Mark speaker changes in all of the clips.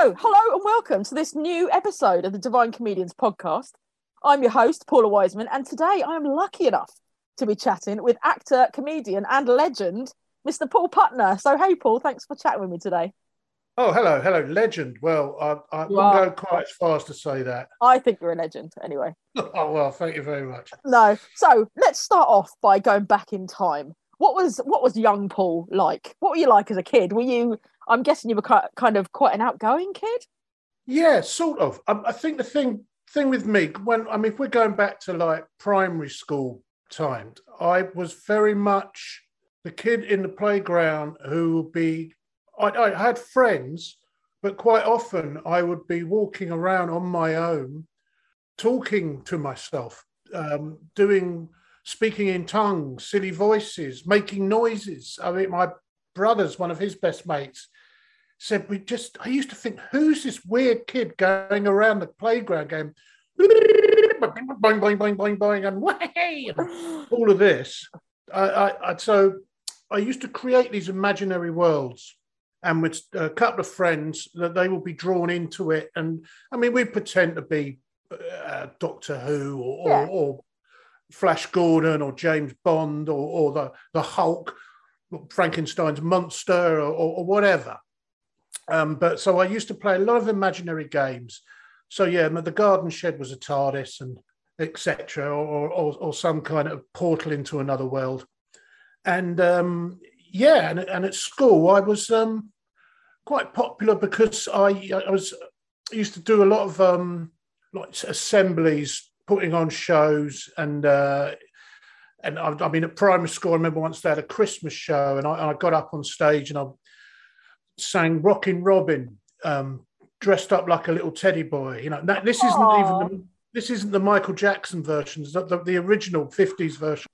Speaker 1: So, hello and welcome to this new episode of the Divine Comedians podcast. I'm your host, Paula Wiseman, and today I am lucky enough to be chatting with actor, comedian, and legend, Mr. Paul Putner. So, hey, Paul, thanks for chatting with me today.
Speaker 2: Oh, hello, hello, legend. Well, I, I wouldn't
Speaker 1: are.
Speaker 2: go quite as far as to say that.
Speaker 1: I think you're a legend, anyway.
Speaker 2: Oh, well, thank you very much.
Speaker 1: No, so let's start off by going back in time. What was what was young Paul like? What were you like as a kid? Were you? I'm guessing you were kind of quite an outgoing kid.
Speaker 2: Yeah, sort of. I, I think the thing thing with me, when I mean, if we're going back to like primary school times, I was very much the kid in the playground who would be. I, I had friends, but quite often I would be walking around on my own, talking to myself, um, doing speaking in tongues, silly voices, making noises. I mean, my brother's one of his best mates said we just. I used to think, who's this weird kid going around the playground going boing boing boing boing boing and way all of this. I, I, I so I used to create these imaginary worlds. And with a couple of friends, that they will be drawn into it, and I mean, we pretend to be uh, Doctor Who or,
Speaker 1: Yeah.
Speaker 2: or, or Flash Gordon or James Bond or, or the, the Hulk, Frankenstein's monster or, or, or whatever. Um, but so I used to play a lot of imaginary games. So yeah, the garden shed was a TARDIS and etc. Or, or, or some kind of portal into another world. And um, yeah, and, and at school I was um, quite popular because I, I was I used to do a lot of um, like assemblies, putting on shows, and uh, and I, I mean at primary school, I remember once they had a Christmas show, and I, I got up on stage and I sang "Rockin' Robin," um, dressed up like a little teddy boy. You know, that, this isn't
Speaker 1: Aw.
Speaker 2: even the, this isn't the Michael Jackson version, the, the, the original '50s version.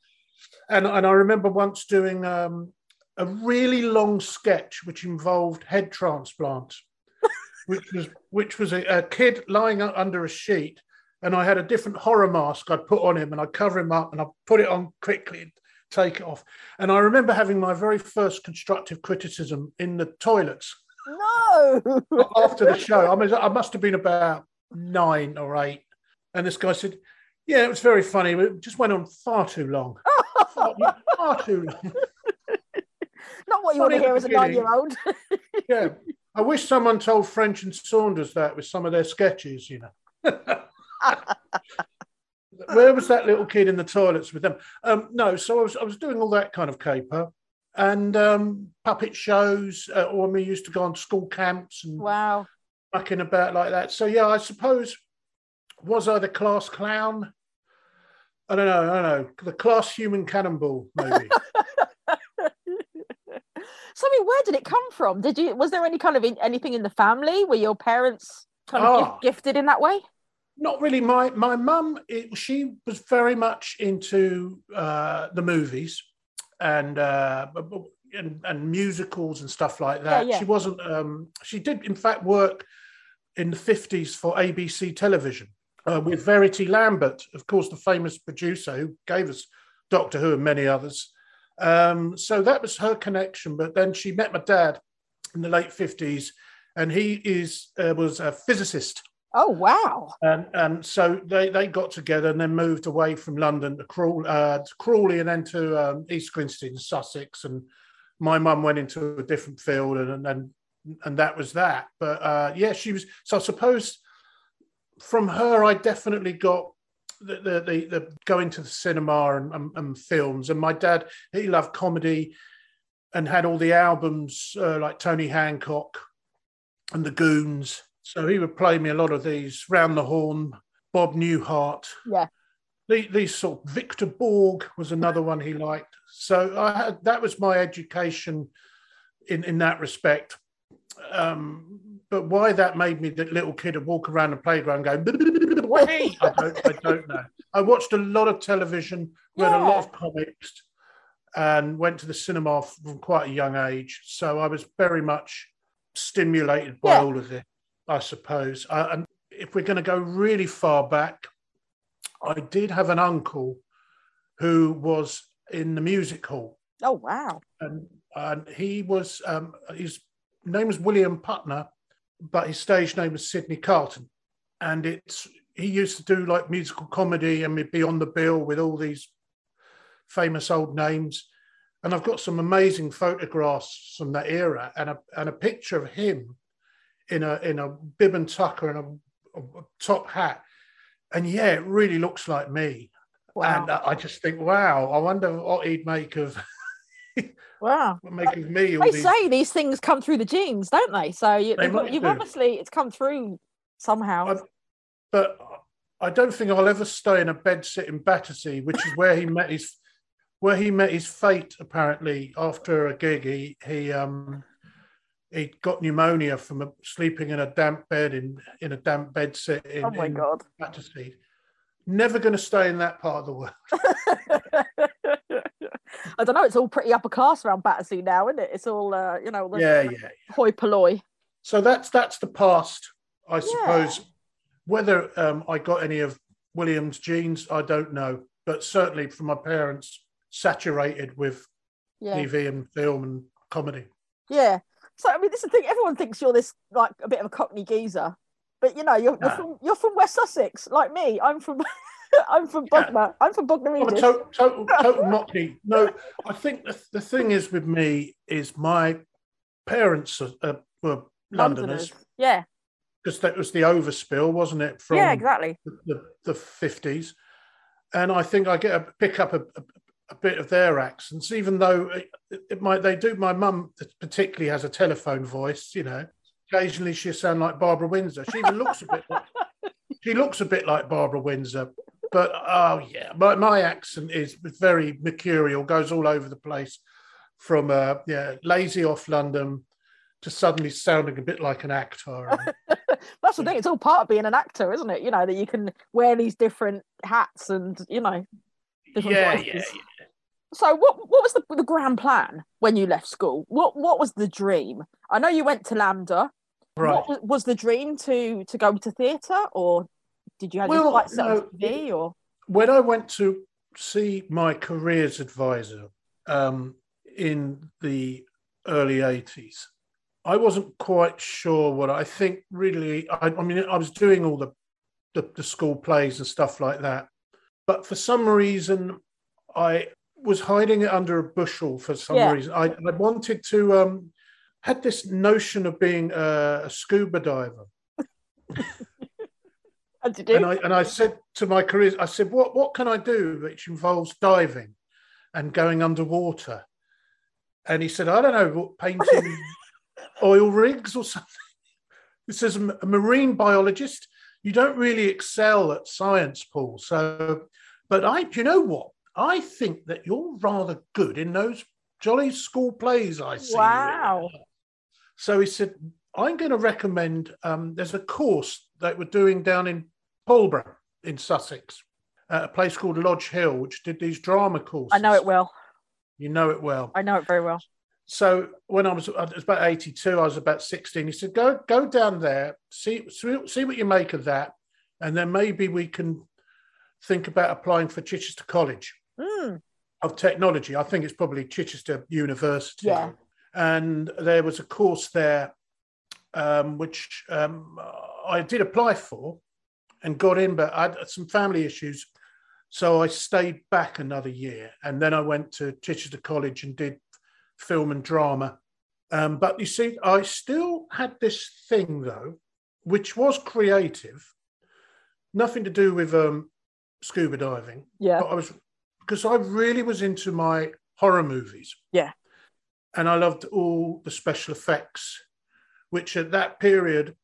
Speaker 2: And and I remember once doing um, a really long sketch which involved head transplants, which was which was a, a kid lying under a sheet, and I had a different horror mask I'd put on him, and I'd cover him up, and I'd put it on quickly and take it off. And I remember having my very first constructive criticism in the toilets
Speaker 1: No.
Speaker 2: after the show. I mean, I must have been about nine or eight, and this guy said, "Yeah, it was very funny. but It just went on far too long, far, far too long."
Speaker 1: Not what you want to
Speaker 2: Funny at the
Speaker 1: hear as a nine-year-old.
Speaker 2: Yeah, I wish someone told French and Saunders that with some of their sketches. You know, where was that little kid in the toilets with them? Um, no, so I was I was doing all that kind of caper and um, puppet shows, uh, or we used to go on school camps and
Speaker 1: wow.
Speaker 2: fucking about like that. So yeah, I suppose was I the class clown? I don't know. I don't know. The class human cannonball, maybe.
Speaker 1: So, I mean, where did it come from? Did you? Was there any kind of in, anything in the family? Were your parents kind of
Speaker 2: Ah.
Speaker 1: gifted in that way?
Speaker 2: Not really. My my mum, it- she was very much into uh, the movies and, uh, and and musicals and stuff like that.
Speaker 1: yeah.
Speaker 2: She wasn't. Um, she did, in fact, work in the fifties for ABC television uh, with Verity Lambert, of course, the famous producer who gave us Doctor Who and many others. Um, so that was her connection. But then she met my dad in the late fifties, and he is uh, was a physicist.
Speaker 1: Oh, wow.
Speaker 2: And, and so they, they got together and then moved away from London to, uh, to Crawley and then to um, East Grinstead, in Sussex. And my mum went into a different field and and, and that was that. But uh, yeah, she was. So I suppose from her, I definitely got the the, the, the going to the cinema and, and, and films. And my dad, he loved comedy and had all the albums uh, like Tony Hancock and the Goons. So he would play me a lot of these. Round the Horne, Bob Newhart.
Speaker 1: Yeah.
Speaker 2: The- These sort of Victor Borge was another one he liked. So I had, that was my education in, in that respect. Um, but why that made me that little kid and walk around the playground going, I don't, I don't know. I watched a lot of television, read a lot of comics, and went to the cinema from quite a young age. So I was very much stimulated by
Speaker 1: Yeah.
Speaker 2: all of this, I suppose. Uh, and if we're going to go really far back, I did have an uncle who was in the music hall,
Speaker 1: Oh, wow.
Speaker 2: and, and he was um, his name was William Putner, but his stage name was Sidney Carlton, and it's he used to do like musical comedy and be on the bill with all these famous old names. And I've got some amazing photographs from that era and a, and a picture of him in a in a bib and tucker and a, a top hat. And yeah, it really looks like me. Wow. And I just think, wow, I wonder what he'd make of
Speaker 1: wow
Speaker 2: make of me.
Speaker 1: They these... say these things come through the genes, don't they? So you, have you've obviously it's come through somehow.
Speaker 2: I've, but I don't think I'll ever stay in a bed sit in Battersea, which is where he met his where he met his fate. Apparently, after a gig, he he um he got pneumonia from a, sleeping in a damp bed in in a damp bed sit in,
Speaker 1: oh my
Speaker 2: in
Speaker 1: god
Speaker 2: Battersea. Never going to stay in that part of the world.
Speaker 1: I don't know. It's all pretty upper class around Battersea now, isn't it? It's all uh, you know.
Speaker 2: yeah, yeah, yeah.
Speaker 1: Hoi polloi.
Speaker 2: So that's that's the past, I suppose. Yeah. Whether um, I got any of William's genes, I don't know, but certainly from my parents, saturated with yeah. TV and film and comedy.
Speaker 1: Yeah. So I mean, this is the thing. Everyone thinks you're this like a bit of a Cockney geezer, but you know, you're, you're from you're from West Sussex, like me. I'm from I'm from Bognor. Yeah. I'm from Bognor Regis.
Speaker 2: total, total, total Mockney. No, I think the, the thing is with me is my parents are, uh, were Londoners. Londoners.
Speaker 1: Yeah.
Speaker 2: Because that was the overspill, wasn't it?
Speaker 1: From yeah, exactly.
Speaker 2: The, the, 50s. And I think I get a pick up a, a, a bit of their accents, even though it, it might they do. My mum particularly has a telephone voice, you know. Occasionally she'll sound like Barbara Windsor. She even looks a bit like she looks a bit like Barbara Windsor but oh yeah, my, my accent is very mercurial, goes all over the place from uh, yeah, lazy off London to suddenly sounding a bit like an actor.
Speaker 1: That's the thing; it's all part of being an actor, isn't it? You know that you can wear these different hats and you know.
Speaker 2: Yeah, yeah, yeah.
Speaker 1: So, what what was the the grand plan when you left school? What what was the dream? I know you went to LAMDA
Speaker 2: Right.
Speaker 1: What was the dream to to go to theatre, or did you have well, quite no, TV or?
Speaker 2: When I went to see my careers advisor um, in the early 80s, I wasn't quite sure what I think really. I, I mean, I was doing all the, the, the school plays and stuff like that, but for some reason, I was hiding it under a bushel for some yeah. reason. I, I wanted to um, had this notion of being a, a scuba diver. And I, and I said to my career, I said, what, what can I do which involves diving and going underwater? And he said, I don't know, what, painting oil rigs or something. This is a marine biologist. You don't really excel at science, Paul. So, but I, you know what? I think that you're rather good in those jolly school plays I see.
Speaker 1: Wow.
Speaker 2: So he said, I'm going to recommend. Um, there's a course that we're doing down in Pulborough in Sussex, at a place called Lodge Hill, which did these drama courses.
Speaker 1: I know it well.
Speaker 2: You know it well.
Speaker 1: I know it very well.
Speaker 2: So when I was, I was about 82, I was about 16. He said, go, go down there, see, see what you make of that. And then maybe we can think about applying for Chichester College
Speaker 1: mm.
Speaker 2: of Technology. I think it's probably Chichester University.
Speaker 1: Yeah.
Speaker 2: And there was a course there um, which um, I did apply for and got in, but I had some family issues. So I stayed back another year. And then I went to Chichester College and did film and drama. Um, but you see, I still had this thing, though, which was creative, nothing to do with um, scuba diving.
Speaker 1: Yeah.
Speaker 2: But I was, because I really was into my horror movies.
Speaker 1: Yeah.
Speaker 2: And I loved all the special effects, which at that period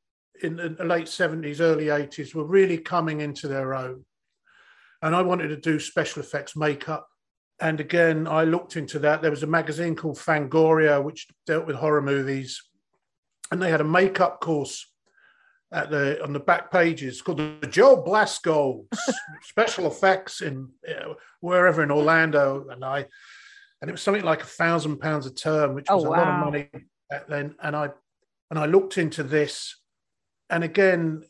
Speaker 2: in the late 70s, early 80s were really coming into their own. And I wanted to do special effects makeup. And again, I looked into that. There was a magazine called Fangoria, which dealt with horror movies. And they had a makeup course at the on the back pages called the Joe Blasco special effects in uh, wherever in Orlando. And I and it was something like a thousand pounds a term, which was oh, wow. a lot of money back then. And I and I looked into this and again,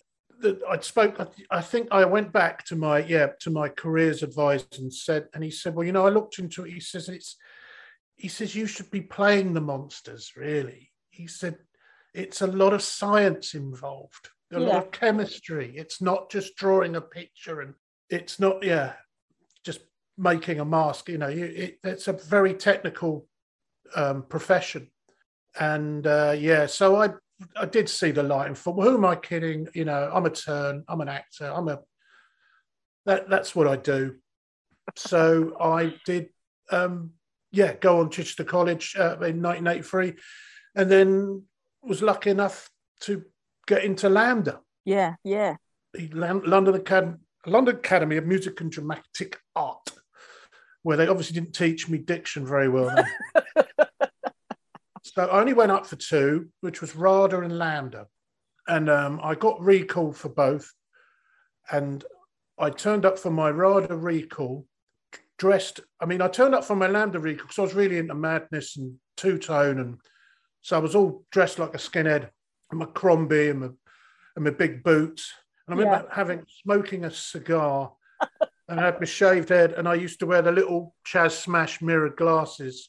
Speaker 2: I spoke. I think I went back to my yeah to my careers advisor and said, and he said, well, you know, I looked into it. He says it's. He says you should be playing the monsters. Really, he said, it's a lot of science involved, a
Speaker 1: Yeah.
Speaker 2: lot of chemistry. It's not just drawing a picture and it's not, yeah, just making a mask. You know, you, it, it's a very technical um, profession. And uh, yeah, so I I did see the light and thought, well, who am I kidding? You know, I'm a turn, I'm an actor, I'm a that that's what I do. So I did um yeah, go on Chichester College uh, in 1983 and then was lucky enough to get into LAMDA.
Speaker 1: Yeah, yeah.
Speaker 2: the London Academy, London Academy of Music and Dramatic Art, where they obviously didn't teach me diction very well. so I only went up for two, which was RADA and LAMDA. And um, I got recalled for both. And I turned up for my RADA recall dressed. I mean, I turned up for my LAMDA recall because I was really into madness and two tone. And so I was all dressed like a skinhead, and my Crombie and my, and my big boots. And I remember having smoking a cigar and I had my shaved head, and I used to wear the little Chaz Smash mirrored glasses,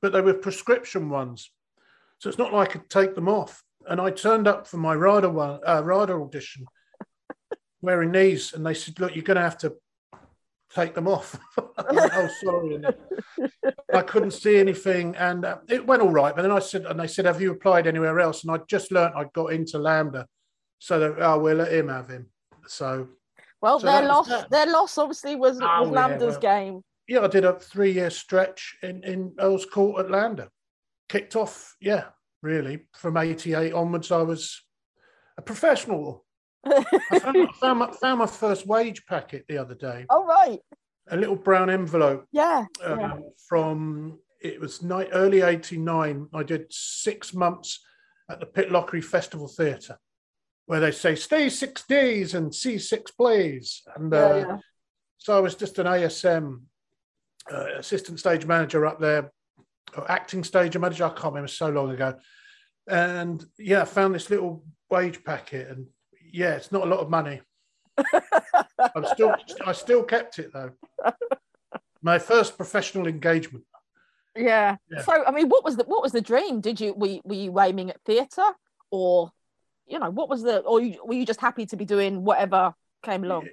Speaker 2: but they were prescription ones. So it's not like I could take them off. And I turned up for my RADA, one, uh, RADA audition wearing these, and they said, Look, you're going to have to take them off. I oh, sorry. I couldn't see anything, and uh, it went all right. But then I said, and they said, Have you applied anywhere else? And I just learnt I got into LAMDA. So that, oh, we'll let him have him. So
Speaker 1: Well,
Speaker 2: So
Speaker 1: their loss, their loss obviously was,
Speaker 2: Oh,
Speaker 1: was
Speaker 2: yeah,
Speaker 1: LAMDA's
Speaker 2: well.
Speaker 1: game.
Speaker 2: yeah, I did a three year stretch in, in Earl's Court at LAMDA. Kicked off, yeah, really. From 88 onwards, I was a professional. I found, I found, my, found my first wage packet the other day,
Speaker 1: Oh, right.
Speaker 2: a little brown envelope
Speaker 1: Yeah.
Speaker 2: um,
Speaker 1: yeah.
Speaker 2: from, it was ni- early 89. I did six months at the Pitlochry Festival Theatre, where they say, stay six days and see six plays. And
Speaker 1: Yeah,
Speaker 2: uh,
Speaker 1: yeah.
Speaker 2: so I was just an ASM uh, assistant stage manager up there, or acting stage manager. I can't remember so long ago. And yeah, I found this little wage packet, and yeah, it's not a lot of money. I'm still, I still kept it though. My first professional engagement.
Speaker 1: Yeah.
Speaker 2: Yeah.
Speaker 1: So, I mean, what was the what was the dream? Did you were you, were you aiming at theatre, or you know, what was the, or you, were you just happy to be doing whatever came along?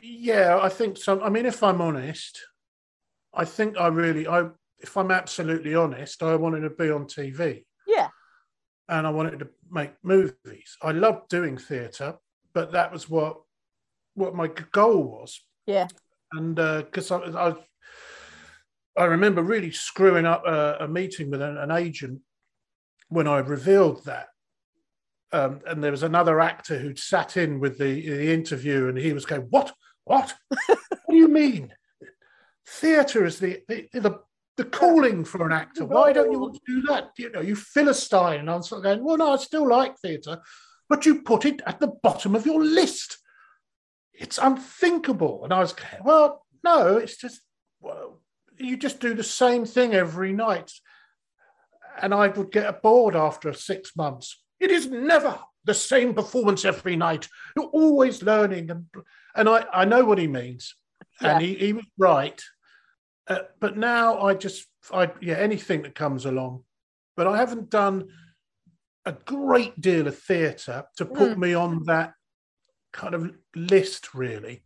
Speaker 2: Yeah, I think so. I mean, if I'm honest, I think I really, I if I'm absolutely honest, I wanted to be on TV. And I wanted to make movies. I loved doing theatre, but that was what what my goal was.
Speaker 1: Yeah.
Speaker 2: and because I, I I remember really screwing up a, a meeting with an, an agent when I revealed that. Um, and there was another actor who'd sat in with the, the interview, and he was going, "What? What? what do you mean? Theatre is the the, the the calling for an actor. Why don't you want to do that? You know, you philistine." And I'm sort of going, "Well, no, I still like theatre, but you put it at the bottom of your list. It's unthinkable." And I was, "Well, no, it's just well, you just do the same thing every night." And I would get bored after six months. It is never the same performance every night. You're always learning, and and I, I know what he means, and he, he was right. Uh, but now I just, I yeah, anything that comes along. But I haven't done a great deal of theatre to put me on that kind of list, really.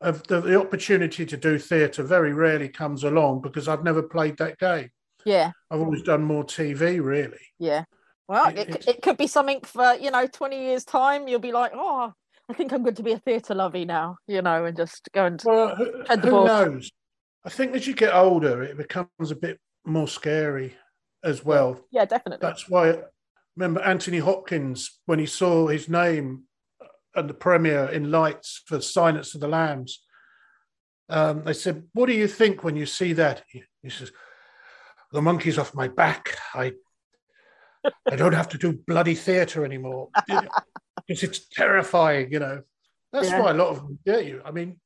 Speaker 2: Of the, the opportunity to do theatre very rarely comes along because I've never played that game.
Speaker 1: Yeah.
Speaker 2: I've always done more TV, really.
Speaker 1: Yeah. Well,
Speaker 2: It-
Speaker 1: it, it could be something for, you know, 20 years' time. You'll be like, oh, I think I'm going to be a theatre lovey now, you know, and just go and.
Speaker 2: Well, who, who knows? I think as you get older, it becomes a bit more scary as well.
Speaker 1: Yeah, definitely.
Speaker 2: That's why, remember Anthony Hopkins, when he saw his name at the premiere in Lights for Silence of the Lambs, um, they said, What do you think when you see that? He, he says, The monkey's off my back. I, I don't have to do bloody theatre anymore. Because it's terrifying, you know. That's
Speaker 1: Yeah.
Speaker 2: why a lot of them get you. I mean,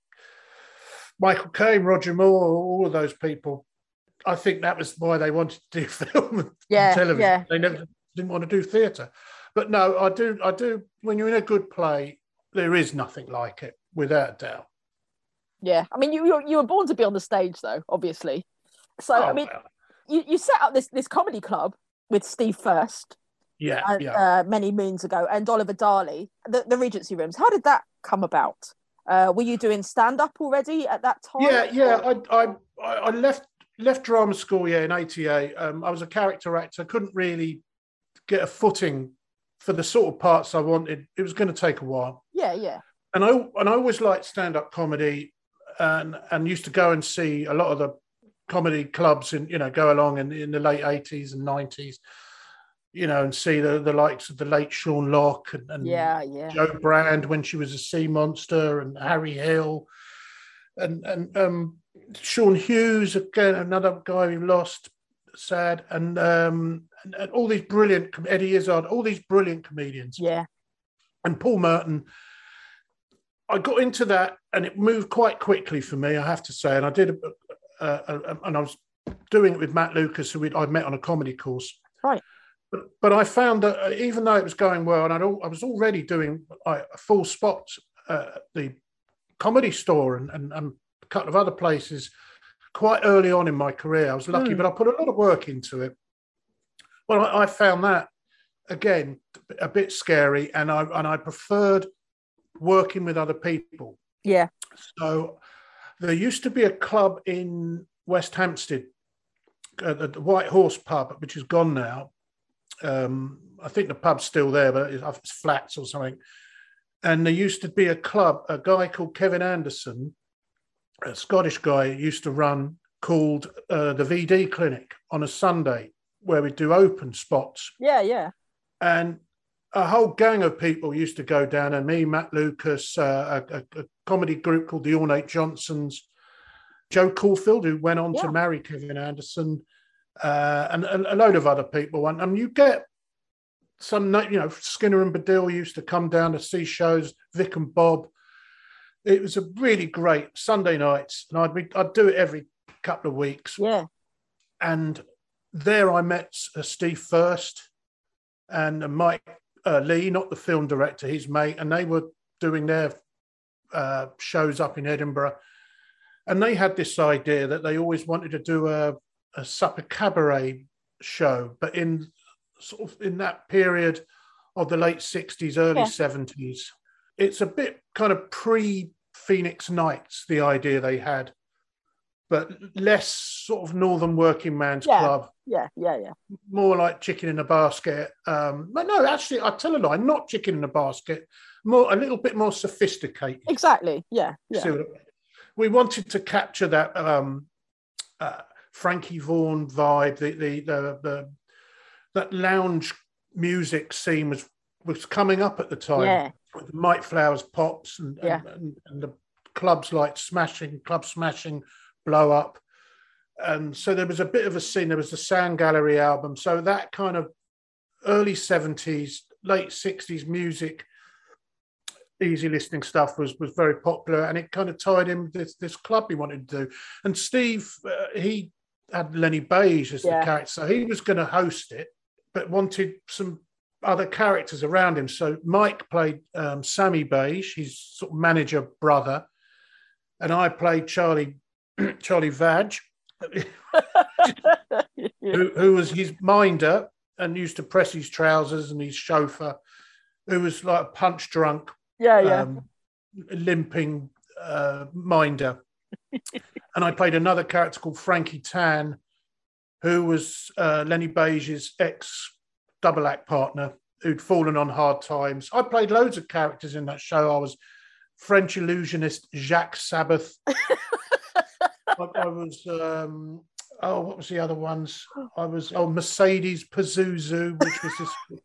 Speaker 2: Michael Caine, Roger Moore, all of those people. I think that was why they wanted to do film and
Speaker 1: Yeah,
Speaker 2: television.
Speaker 1: yeah.
Speaker 2: They never didn't want to do theatre. But no, I do. I do. When you're in a good play, there is nothing like it, without a doubt.
Speaker 1: Yeah. I mean, you, you, were born to be on the stage, though, obviously. So, I
Speaker 2: Oh,
Speaker 1: mean,
Speaker 2: well,
Speaker 1: you, you set up this, this comedy club with Steve First.
Speaker 2: Yeah,
Speaker 1: uh,
Speaker 2: yeah.
Speaker 1: uh, many moons ago, and Oliver Darley, the, the Regency Rooms. How did that come about? Uh, were you doing stand up already at that time?
Speaker 2: Yeah, yeah. I, I, I left left drama school. Yeah, in '88. Um, I was a character actor. Couldn't really get a footing for the sort of parts I wanted. It was going to take a while.
Speaker 1: yeah, yeah.
Speaker 2: and I and I always liked stand up comedy, and and used to go and see a lot of the comedy clubs and you know go along in in the late eighties and nineties, you know, and see the the likes of the late Sean Lock and, and
Speaker 1: Yeah, yeah.
Speaker 2: Jo Brand when she was a sea monster and Harry Hill, and and um, Sean Hughes again another guy we lost sad and um and, and all these brilliant Eddie Izzard all these brilliant comedians
Speaker 1: Yeah.
Speaker 2: and Paul Merton. I got into that, and it moved quite quickly for me. I have to say, and I did, uh, uh, and I was doing it with Matt Lucas, who I'd met on a comedy course.
Speaker 1: Right.
Speaker 2: But but I found that uh, even though it was going well, and I'd al- I was already doing a full spot uh, at the comedy store and, and and a couple of other places quite early on in my career. I was lucky,
Speaker 1: Hmm.
Speaker 2: but I put a lot of work into it. Well, I, I found that again a bit scary, and I and I preferred working with other people.
Speaker 1: Yeah.
Speaker 2: So there used to be a club in West Hampstead, uh, the White Horse pub, which is gone now. Um, I think the pub's still there, but it's, flats or something. And there used to be a club, a guy called Kevin Anderson, a Scottish guy, used to run called uh, the VD Clinic on a Sunday, where we do open spots
Speaker 1: Yeah, yeah.
Speaker 2: and a whole gang of people used to go down and me matt lucas uh, a, a, a comedy group called the ornate johnsons jo caulfield who went on
Speaker 1: Yeah.
Speaker 2: to marry kevin anderson uh, and, and a load of other people and, and you get some you know skinner and baddiel used to come down to see shows vic and bob it was a really great sunday nights and i'd be i'd do it every couple of weeks
Speaker 1: Yeah.
Speaker 2: and there I met uh, Steve First and uh, Mike uh, Lee, not the film director, his mate, and they were doing their uh, shows up in Edinburgh. And they had this idea that they always wanted to do a, a supper cabaret show, but in sort of in that period of the late 60s, early
Speaker 1: Yeah.
Speaker 2: 70s. It's a bit kind of pre Phoenix Nights, the idea they had, but less sort of Northern Working Man's
Speaker 1: Yeah.
Speaker 2: Club
Speaker 1: Yeah, yeah, yeah.
Speaker 2: more like chicken in a basket. Um, but no, actually, I tell a lie, not chicken in a basket, more a little bit more sophisticated.
Speaker 1: Exactly. Yeah, yeah.
Speaker 2: I- we wanted to capture that um, uh, Frankie Vaughan vibe, the, the the the that lounge music scene was was coming up at the time.
Speaker 1: Yeah.
Speaker 2: With Mike Flowers pops and,
Speaker 1: Yeah.
Speaker 2: and, and, and the clubs like Smashing, Club Smashing, Blow Up. And so there was a bit of a scene. There was the Sound Gallery album. So that kind of early 70s, late 60s music, easy listening stuff was was very popular. And it kind of tied in with this, this club he wanted to do. And Steve, uh, he had Lenny Beige as
Speaker 1: Yeah.
Speaker 2: the character. So he was going to host it, but wanted some other characters around him. So Mike played um, Sammy Beige, his sort of manager brother, and I played Charlie Charlie Vag, who, who was his minder and used to press his trousers, and his chauffeur, who was like a punch drunk,
Speaker 1: yeah, yeah.
Speaker 2: um, limping uh, minder. And I played another character called Frankie Tan, who was uh, Lenny Beige's ex double act partner who'd fallen on hard times. I played loads of characters in that show. I was French illusionist Jacques Sabbath. I, I was um, oh, what was the other ones? I was oh Mercedes Pazuzu, which was this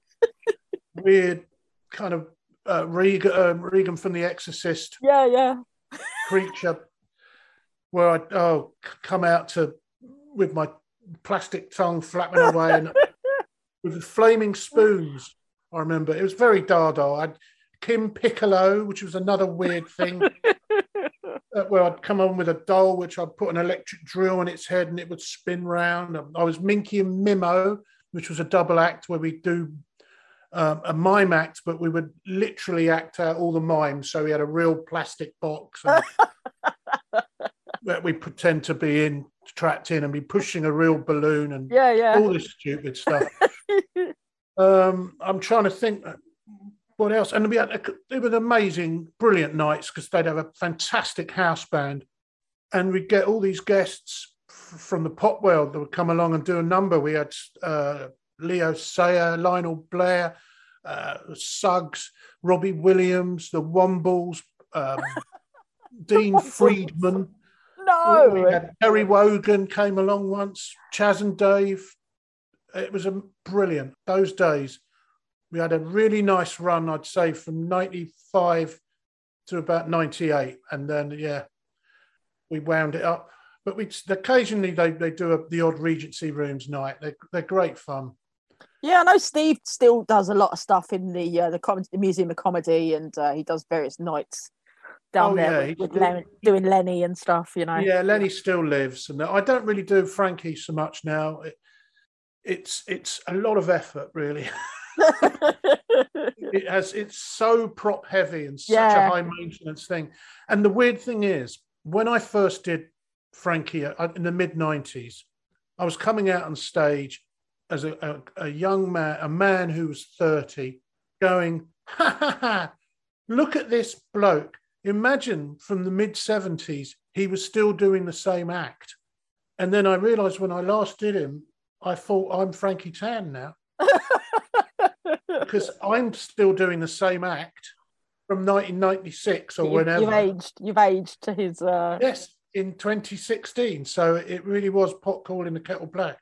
Speaker 2: weird kind of uh, Regan, uh, Regan from The Exorcist
Speaker 1: yeah, yeah.
Speaker 2: creature, where I oh come out to with my plastic tongue flapping away and with flaming spoons. I remember it was very Dada. I had Kim Piccolo, which was another weird thing. uh, where I'd come on with a doll, which I'd put an electric drill on its head and it would spin round. I was Minky and Mimo, which was a double act where we do um, a mime act, but we would literally act out all the mimes. So we had a real plastic box and that we pretend to be in, trapped in, and be pushing a real balloon and
Speaker 1: Yeah, yeah.
Speaker 2: all this stupid stuff. Um, I'm trying to think what else. And we had it was amazing, brilliant nights because they'd have a fantastic house band, and we'd get all these guests f- from the pop world that would come along and do a number. We had uh, Leo Sayer, Lionel Blair, uh, Suggs, Robbie Williams, the Wombles, um, Dean Friedman.
Speaker 1: No.
Speaker 2: Terry Wogan came along once, Chas and Dave. It was a brilliant those days. We had a really nice run, I'd say, from '95 to about '98, and then yeah, we wound it up. But we occasionally they, they do a, the odd Regency Rooms night. They're, they're great fun.
Speaker 1: Yeah, I know Steve still does a lot of stuff in the uh, the, com- the Museum of Comedy, and uh, he does various nights down
Speaker 2: Oh,
Speaker 1: there
Speaker 2: yeah,
Speaker 1: with, with doing Lenny and stuff. You know.
Speaker 2: Yeah, Lenny still lives, and I don't really do Frankie so much now. It, it's it's a lot of effort, really. it has it's so prop heavy and such
Speaker 1: Yeah.
Speaker 2: a high maintenance thing. And the weird thing is, when I first did Frankie uh, in the mid '90s, I was coming out on stage as a, a, a young man, a man who was 30, going, ha ha ha, look at this bloke. Imagine from the mid 70s, he was still doing the same act. And then I realized when I last did him, I thought I'm Frankie Tan now because I'm still doing the same act from 1996 or
Speaker 1: You-
Speaker 2: whenever.
Speaker 1: You've aged. You've aged to his. Uh,
Speaker 2: Yes, in 2016. So it really was pot calling the kettle black.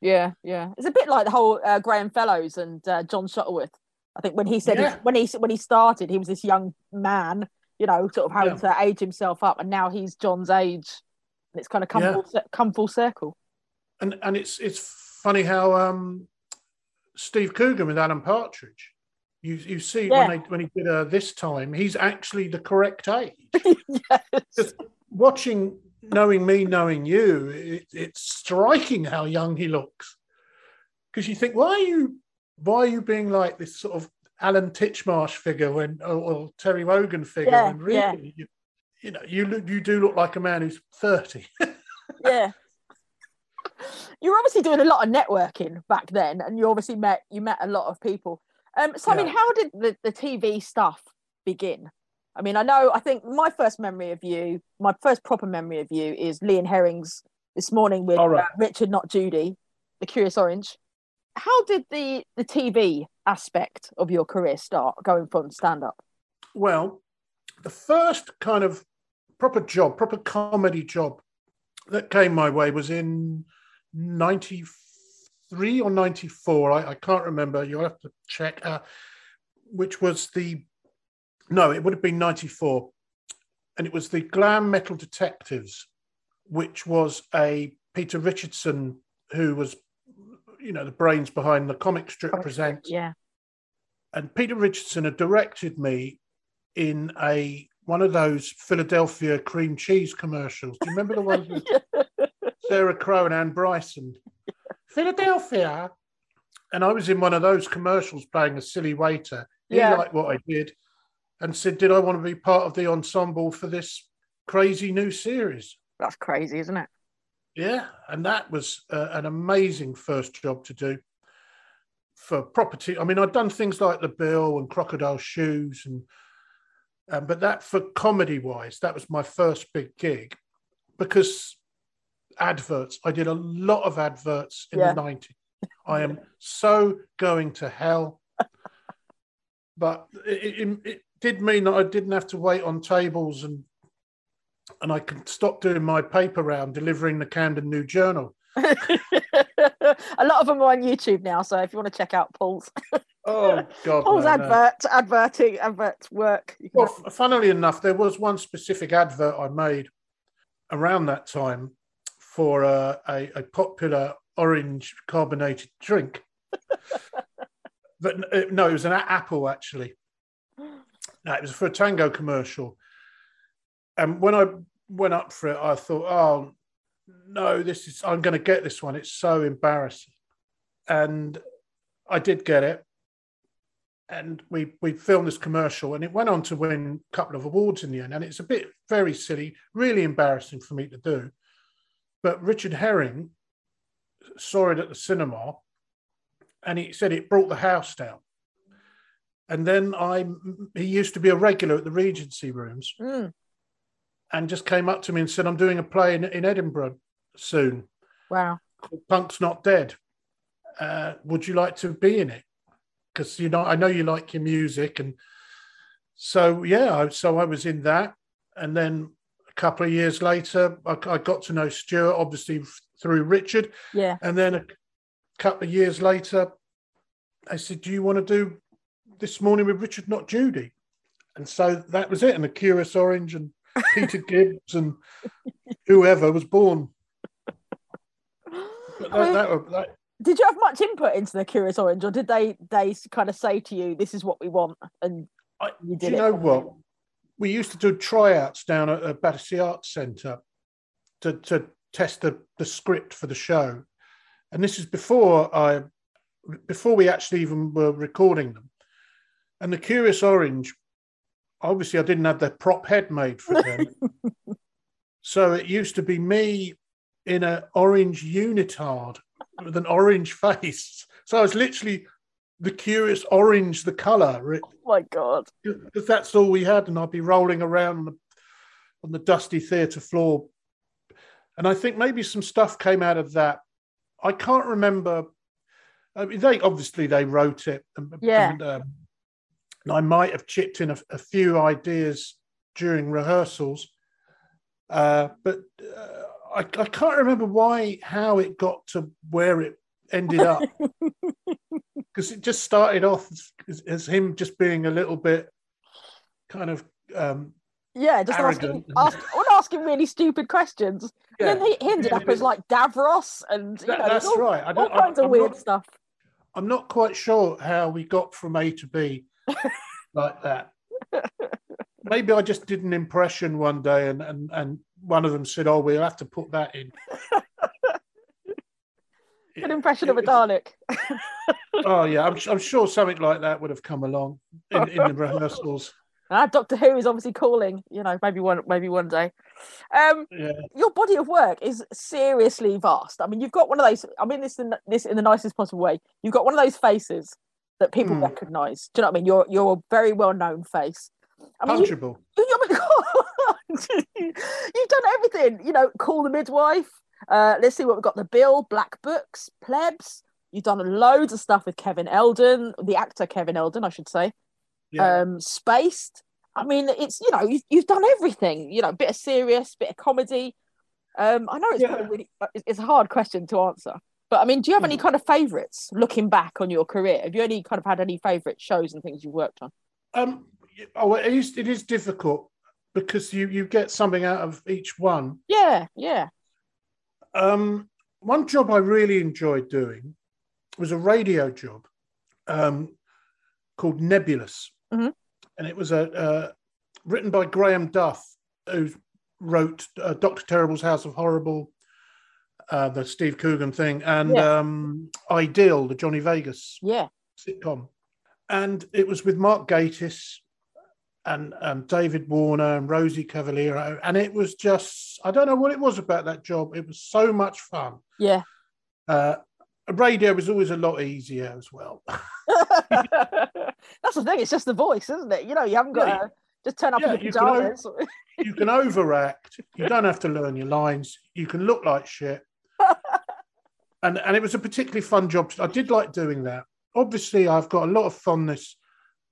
Speaker 1: yeah, yeah. It's a bit like the whole uh, Graham Fellows and uh, John Shuttleworth. I think when he said he- when he when he started, he was this young man, you know, sort of having to age himself up, and now he's John's age. And it's kind of come
Speaker 2: Yeah.
Speaker 1: full, come full circle.
Speaker 2: And and it's it's funny how um, Steve Coogan with Alan Partridge. You, you see
Speaker 1: Yeah.
Speaker 2: when they when he did uh, this time, he's actually the correct age.
Speaker 1: yes.
Speaker 2: Watching, knowing me, knowing you, it, it's striking how young he looks. Because you think, why are you why are you being like this sort of Alan Titchmarsh figure when or, or Terry Wogan figure?
Speaker 1: Yeah,
Speaker 2: and really,
Speaker 1: yeah.
Speaker 2: you, you know, you look you do look like a man who's thirty.
Speaker 1: yeah. You were obviously doing a lot of networking back then, and you obviously met you met a lot of people. Um, so I mean,
Speaker 2: Yeah.
Speaker 1: how did the, the TV stuff begin? I mean, I know I think my first memory of you, my first proper memory of you is Lee and Herring's this morning with
Speaker 2: right.
Speaker 1: uh, Richard, not Judy, the Curious Orange. How did the the TV aspect of your career start going from stand up?
Speaker 2: Well, the first kind of proper job, proper comedy job that came my way was in 93 or 94. I, I can't remember. You'll have to check. Uh, which was the, no, it would have been 94. And it was the Glam Metal Detectives, which was a Peter Richardson who was, you know, the brains behind the comic strip presents
Speaker 1: Yeah.
Speaker 2: and Peter Richardson had directed me in a one of those Philadelphia cream cheese commercials. Do you remember the ones with Sarah Crowe and Ann Bryson? Philadelphia. And I was in one of those commercials playing a silly waiter. He
Speaker 1: Yeah.
Speaker 2: liked what I did and said, Did I want to be part of the ensemble for this crazy new series?
Speaker 1: That's crazy, isn't it?
Speaker 2: Yeah, and that was uh, an amazing first job to do for property. I mean, I'd done things like The Bill and Crocodile Shoes, and um, but that for comedy wise, that was my first big gig because adverts. I did a lot of adverts in
Speaker 1: Yeah.
Speaker 2: the nineties. I am so going to hell, but it, it, it did mean that I didn't have to wait on tables and and I can stop doing my paper round delivering the Camden New Journal.
Speaker 1: a lot of them are on YouTube now, so if you want to check out Paul's
Speaker 2: Oh God!
Speaker 1: Paul's
Speaker 2: no, no.
Speaker 1: advert, adverting, advert work.
Speaker 2: Well, funnily enough, there was one specific advert I made around that time for uh, a, a popular orange carbonated drink. but no, it was an a- apple actually. No, it was for a Tango commercial. And when I went up for it, I thought, oh no, this is I'm going to get this one. It's so embarrassing, and I did get it. And we we filmed this commercial, and it went on to win a couple of awards in the end. And it's a bit very silly, really embarrassing for me to do. But Richard Herring saw it at the cinema, and he said it brought the house down. And then I, he used to be a regular at the Regency rooms,
Speaker 1: Mm.
Speaker 2: And just came up to me and said, "I'm doing a play in, in Edinburgh soon
Speaker 1: Wow.
Speaker 2: Punk's Not Dead. Uh, would you like to be in it? Because you know, I know you like your music, and so yeah, so I was in that, and then a couple of years later, I, I got to know Stewart, obviously through Richard,
Speaker 1: Yeah.
Speaker 2: and then a couple of years later, I said, "Do you want to do this morning with Richard, not Judy?" And so that was it, and the Curious Orange and Peter Gibbs and whoever was born.
Speaker 1: I
Speaker 2: that,
Speaker 1: mean,
Speaker 2: that, that,
Speaker 1: did you have much input into the Curious Orange, or did they they kind of say to you, "This is what we want," and you did
Speaker 2: you know what? We used to do tryouts down at, at Battersea Arts Centre to, to test the, the script for the show. And this is before I before we actually even were recording them. And the Curious Orange, obviously I didn't have the prop head made for them. so it used to be me in an orange unitard with an orange face. So I was literally the curious orange, the colour.
Speaker 1: Oh my god!
Speaker 2: because that's all we had, and I'd be rolling around on the, on the dusty theatre floor. And I think maybe some stuff came out of that. I can't remember. I mean, they obviously they wrote it, and,
Speaker 1: Yeah.
Speaker 2: and, um, and I might have chipped in a, a few ideas during rehearsals, uh, but uh, I, I can't remember why, how it got to where it ended up because it just started off as, as him just being a little bit kind of um
Speaker 1: Yeah, just asking, ask, well, asking really stupid questions.
Speaker 2: yeah,
Speaker 1: And then he, ended
Speaker 2: Yeah,
Speaker 1: up as like Davros, and you
Speaker 2: that-
Speaker 1: know,
Speaker 2: that's
Speaker 1: all,
Speaker 2: right I
Speaker 1: all kinds
Speaker 2: I,
Speaker 1: of
Speaker 2: I'm
Speaker 1: weird
Speaker 2: not,
Speaker 1: stuff.
Speaker 2: I'm not quite sure how we got from A to B like that maybe I just did an impression one day and and and one of them said oh we'll have to put that in
Speaker 1: Good impression
Speaker 2: It
Speaker 1: of a Dalek.
Speaker 2: oh yeah I'm, I'm sure something like that would have come along in, in the rehearsals
Speaker 1: Ah, Doctor Who is obviously calling. You know, maybe one, maybe one day. Um,
Speaker 2: yeah
Speaker 1: your body of work is seriously vast. I mean, you've got one of those. I mean this in this in the nicest possible way. You've got one of those faces that people
Speaker 2: Hmm.
Speaker 1: recognise. Do you know what I mean? You're you're a very well known face. I mean,
Speaker 2: punchable
Speaker 1: you- you've done everything. You know, call the midwife. Uh, let's see what we've got. The Bill, Black Books, Plebs. You've done loads of stuff with Kevin Eldon, the actor Kevin Eldon, I should say.
Speaker 2: yeah
Speaker 1: Um, Spaced. I mean, it's you know you've, you've done everything. You know, a bit of serious, bit of comedy. Um, I know it's
Speaker 2: Yeah.
Speaker 1: really it's, it's a hard question to answer, but I mean, do you have any kind of favourites looking back on your career? Have you any kind of had any favourite shows and things you've worked on?
Speaker 2: Um, oh, it is, it is difficult because you, you get something out of each one.
Speaker 1: Yeah, yeah.
Speaker 2: Um, one job I really enjoyed doing was a radio job um, called Nebulous.
Speaker 1: Mhm.
Speaker 2: And it was a uh, written by Graham Duff, who wrote uh, Dr. Terrible's House of Horrible, uh, the Steve Coogan thing, and
Speaker 1: Yeah.
Speaker 2: um, Ideal, the Johnny Vegas
Speaker 1: Yeah.
Speaker 2: sitcom. And it was with Mark Gatiss and um, David Warner and Rosie Cavaliero. And it was just, I don't know what it was about that job. It was so much fun.
Speaker 1: Yeah.
Speaker 2: Uh, radio was always a lot easier as well.
Speaker 1: That's the thing. It's just the voice, isn't it? You know, you haven't got
Speaker 2: Yeah.
Speaker 1: to just turn up
Speaker 2: Yeah,
Speaker 1: in your
Speaker 2: you can o-
Speaker 1: pajamas.
Speaker 2: you can overact. You don't have to learn your lines. You can look like shit. And, and it was a particularly fun job. I did like doing that. Obviously, I've got a lot of fondness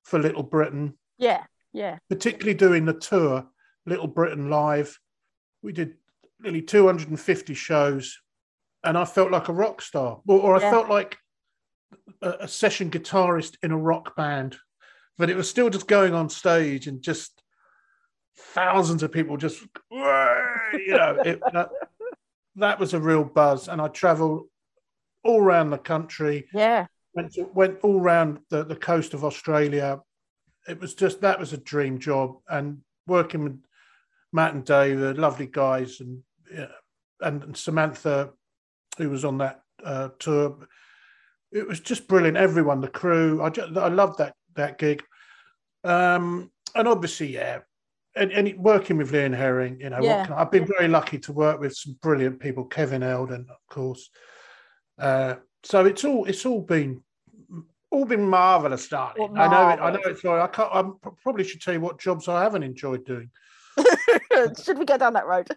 Speaker 2: for Little Britain.
Speaker 1: yeah, yeah,
Speaker 2: particularly doing the tour, Little Britain Live. We did nearly 250 shows, and I felt like a rock star, or, or I
Speaker 1: Yeah.
Speaker 2: felt like a, a session guitarist in a rock band. But it was still just going on stage and just thousands of people just, you know, it, that, that was a real buzz. And I travelled all around the country
Speaker 1: yeah.
Speaker 2: went went all around the, the coast of Australia. It was just that was a dream job, and working with Matt and Dave, the lovely guys, and yeah, and, and Samantha, who was on that uh, tour. It was just brilliant. Everyone, the crew, I just, I loved that that gig, um, and obviously, yeah, and, and working with Lee and Herring, you know,
Speaker 1: Yeah.
Speaker 2: I, I've been very lucky to work with some brilliant people, Kevin Eldon, of course. Uh, so it's all it's all been all been marvelous, darling.
Speaker 1: Well,
Speaker 2: I know it. I know it's. Sorry, I can't. I probably should tell you what jobs I haven't enjoyed doing.
Speaker 1: Should we go down that road?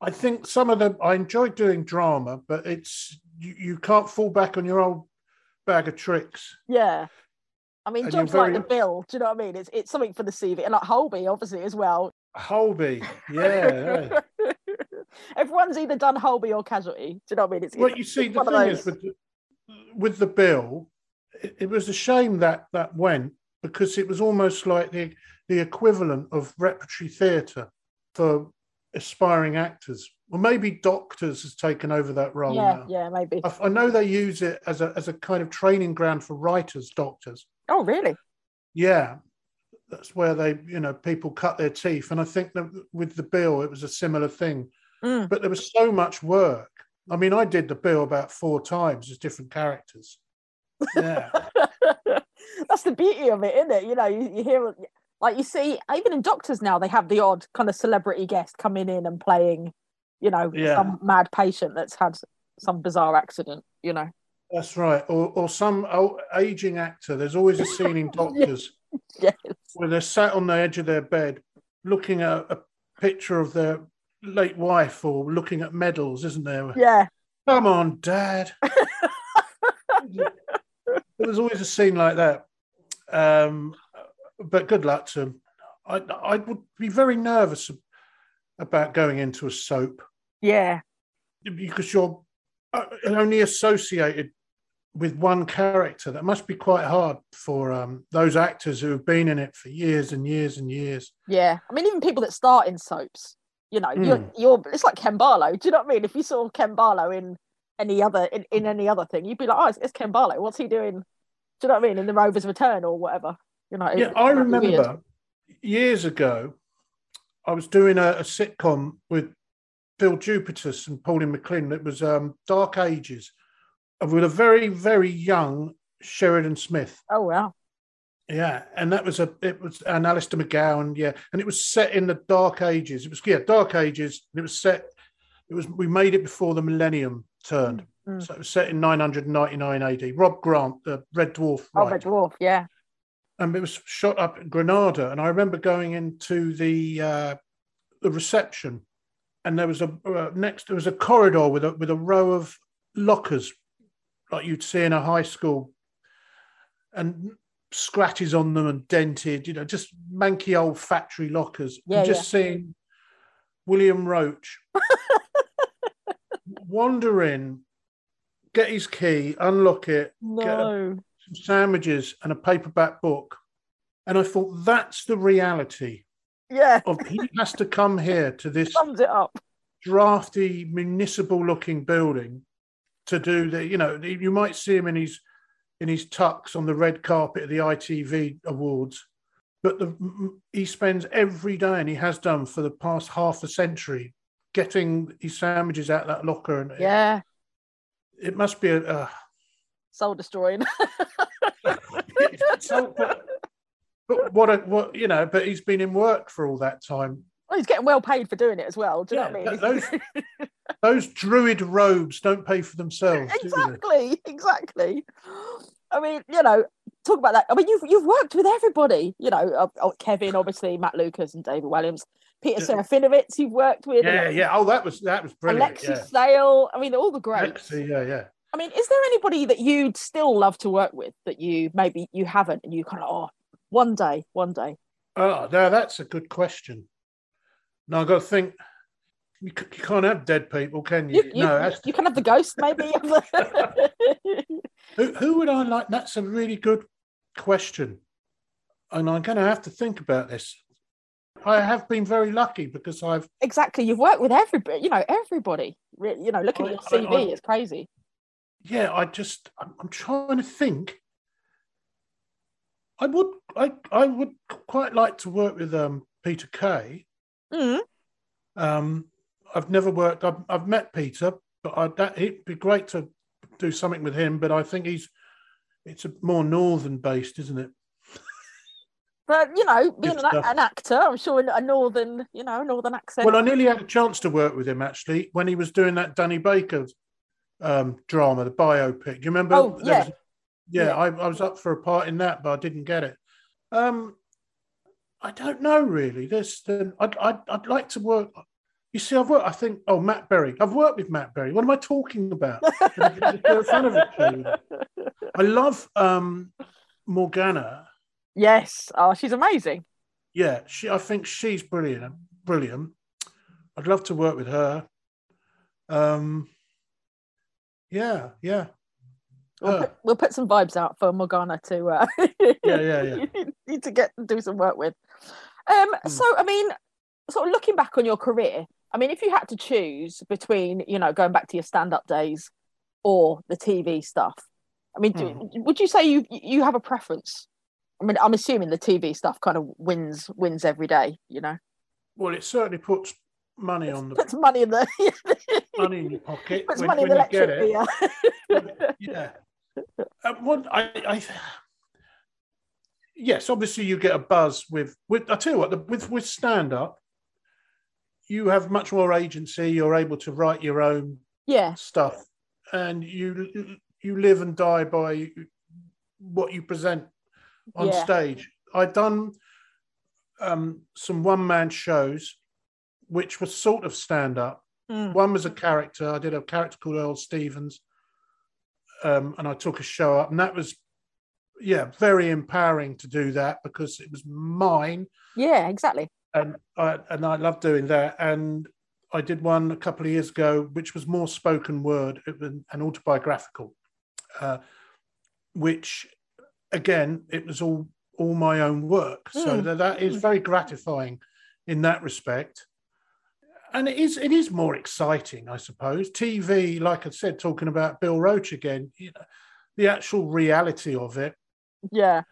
Speaker 2: I think some of them I enjoy doing drama, but it's you, you can't fall back on your old bag of tricks.
Speaker 1: Yeah. I mean,
Speaker 2: And
Speaker 1: jobs like the bill, do you know what I mean? It's it's something for the CV, and like Holby, obviously as well.
Speaker 2: Holby, yeah. yeah.
Speaker 1: Everyone's either done Holby or Casualty. Do you know what I mean? It's,
Speaker 2: Well,
Speaker 1: it's
Speaker 2: you see, the thing is with the, with the bill, it, it was a shame that that went because it was almost like the the equivalent of repertory theatre for aspiring actors. Well, maybe Doctors has taken over that role
Speaker 1: yeah,
Speaker 2: now.
Speaker 1: yeah, maybe.
Speaker 2: I, I know they use it as a as a kind of training ground for writers, doctors.
Speaker 1: Oh, really?
Speaker 2: Yeah, that's where they, you know, people cut their teeth. And I think that with the bill, it was a similar thing.
Speaker 1: Mm.
Speaker 2: But there was so much work. I mean, I did the bill about four times as different characters. Yeah,
Speaker 1: That's the beauty of it, isn't it? You know, you, you hear like you see, even in Doctors now, they have the odd kind of celebrity guest coming in and playing, you know,
Speaker 2: Yeah.
Speaker 1: some mad patient that's had some bizarre accident. You know.
Speaker 2: that's right. Or, or some old, aging actor. There's always a scene in Doctors
Speaker 1: Yes.
Speaker 2: where they're sat on the edge of their bed looking at a picture of their late wife or looking at medals, isn't there?
Speaker 1: Yeah.
Speaker 2: Come on, Dad. there was always a scene like that. Um, but good luck to him. I, I would be very nervous about going into a soap
Speaker 1: Yeah.
Speaker 2: because you're uh, only associated with one character. That must be quite hard for um, those actors who have been in it for years and years and years.
Speaker 1: Yeah, I mean, even people that start in soaps, you know, you're
Speaker 2: Mm.
Speaker 1: you're it's like Ken Barlow. Do you know what I mean? If you saw Ken Barlow in any other in, in any other thing, you'd be like, oh, it's, it's Ken Barlow. What's he doing? Do you know what I mean? In the Rover's Return or whatever. You know.
Speaker 2: Yeah, I
Speaker 1: it'd weird.
Speaker 2: remember years ago, I was doing a, a sitcom with Phil Jupitus and Pauline McLean. It was um, Dark Ages, uh, with a very, very young Sheridan Smith.
Speaker 1: Oh wow.
Speaker 2: Yeah, and that was a it was and Alistair McGowan, yeah, and it was set in the Dark Ages. It was yeah, Dark Ages. And it was set. It was we made it before the millennium turned,
Speaker 1: Mm.
Speaker 2: so it was set in 999 AD. Rob Grant, the Red Dwarf,
Speaker 1: Oh, Red Dwarf. Yeah.
Speaker 2: and it was shot up in Granada. And I remember going into the uh, the reception, and there was a uh, next there was a corridor with a with a row of lockers, like you'd see in a high school, and scratches on them and dented, you know, just manky old factory lockers.
Speaker 1: Yeah,
Speaker 2: and just seeing William Roache wander in, get his key, unlock it,
Speaker 1: No.
Speaker 2: some sandwiches and a paperback book. And I thought that's the reality
Speaker 1: Yeah.
Speaker 2: of he has to come here to this
Speaker 1: Sums it up.
Speaker 2: drafty municipal looking building to do the, you know, you might see him in his in his tux on the red carpet at the ITV awards. But the, he spends every day, and he has done for the past half a century, getting his sandwiches out that locker. And
Speaker 1: Yeah.
Speaker 2: it, must be a, uh,
Speaker 1: Soul destroying.
Speaker 2: but, but what a what you know but he's been in work for all that time
Speaker 1: well, he's getting well paid for doing it as well. Do you know what I mean?
Speaker 2: th- those druid robes don't pay for themselves
Speaker 1: exactly, exactly. I mean, you know, talk about that. I mean, you've you've worked with everybody. You know, uh, oh, Kevin, obviously, Matt Lucas, and David Walliams, Peter
Speaker 2: Yeah.
Speaker 1: Serafinowicz. You've worked with
Speaker 2: yeah yeah oh that was that was brilliant
Speaker 1: Alexei
Speaker 2: yeah
Speaker 1: Sayle. I mean, all the greats.
Speaker 2: Alexei, yeah yeah
Speaker 1: I mean, is there anybody that you'd still love to work with that you maybe you haven't, and you kind of oh, one day, one day.
Speaker 2: oh now that's a good question now i've got to think you, c- you can't have dead people can you,
Speaker 1: You, you,
Speaker 2: no that's,
Speaker 1: you can have the ghost, maybe.
Speaker 2: who, who would i like that's a really good question and i'm going to have to think about this i have been very lucky because i've
Speaker 1: exactly. You've worked with everybody. You know, everybody. You know, looking at your
Speaker 2: I- I-
Speaker 1: CV,
Speaker 2: I-
Speaker 1: it's crazy.
Speaker 2: yeah, I just I'm, I'm trying to think. I would I I would quite like to work with um Peter Kay.
Speaker 1: Mm.
Speaker 2: Um, I've never worked. I've, I've met Peter, but I, that it'd be great to do something with him. But I think he's it's a more northern based, isn't it?
Speaker 1: But you know, being an, an actor, I'm sure a northern, you know, northern accent.
Speaker 2: Well, I nearly had a chance to work with him actually when he was doing that Danny Baker um, drama, the biopic. Do you remember?
Speaker 1: Oh, yeah.
Speaker 2: was- yeah,
Speaker 1: Yeah.
Speaker 2: I, I was up for a part in that, but I didn't get it. Um, I don't know really. This, um, I'd, I'd, I'd like to work. You see, I've worked. I think. Oh, Matt Berry. I've worked with Matt Berry. What am I talking about? I love um, Morgana.
Speaker 1: yes. Oh, she's amazing.
Speaker 2: Yeah, she. I think she's brilliant. Brilliant. I'd love to work with her. Um, yeah, yeah,
Speaker 1: We'll,
Speaker 2: her.
Speaker 1: put, we'll put some vibes out for Morgana to uh,
Speaker 2: yeah, yeah, yeah.
Speaker 1: you need to get do some work with. Um,
Speaker 2: Hmm.
Speaker 1: so I mean, sort of looking back on your career, I mean, if you had to choose between, you know, going back to your stand-up days or the TV stuff, I mean, do,
Speaker 2: Hmm.
Speaker 1: would you say you you have a preference? I mean, I'm assuming the TV stuff kind of wins wins every day, you know,
Speaker 2: Well, it certainly puts money on the
Speaker 1: puts money in the
Speaker 2: money in your pocket
Speaker 1: puts
Speaker 2: when,
Speaker 1: money in the
Speaker 2: you get it.
Speaker 1: bill.
Speaker 2: yeah. Uh, what I, I, yes, obviously you get a buzz with. With I tell you what, the, with with stand up, you have much more agency. You're able to write your own
Speaker 1: yeah,
Speaker 2: stuff, and you you live and die by what you present on
Speaker 1: Yeah.
Speaker 2: stage. I've done um, some one man shows, which was sort of stand up.
Speaker 1: Mm.
Speaker 2: One was a character. I did a character called Earl Stevens, um, and I took a show up, and that was, yeah, very empowering to do that because it was mine,
Speaker 1: yeah, exactly.
Speaker 2: and I and I love doing that. And I did one a couple of years ago, which was more spoken word it was and autobiographical, uh, which again it was all all my own work. So
Speaker 1: Mm.
Speaker 2: that, that is
Speaker 1: Mm.
Speaker 2: very gratifying in that respect. And it is it is more exciting, I suppose. TV, like I said, talking about Bill Roache again, you know, the actual reality of it.
Speaker 1: Yeah,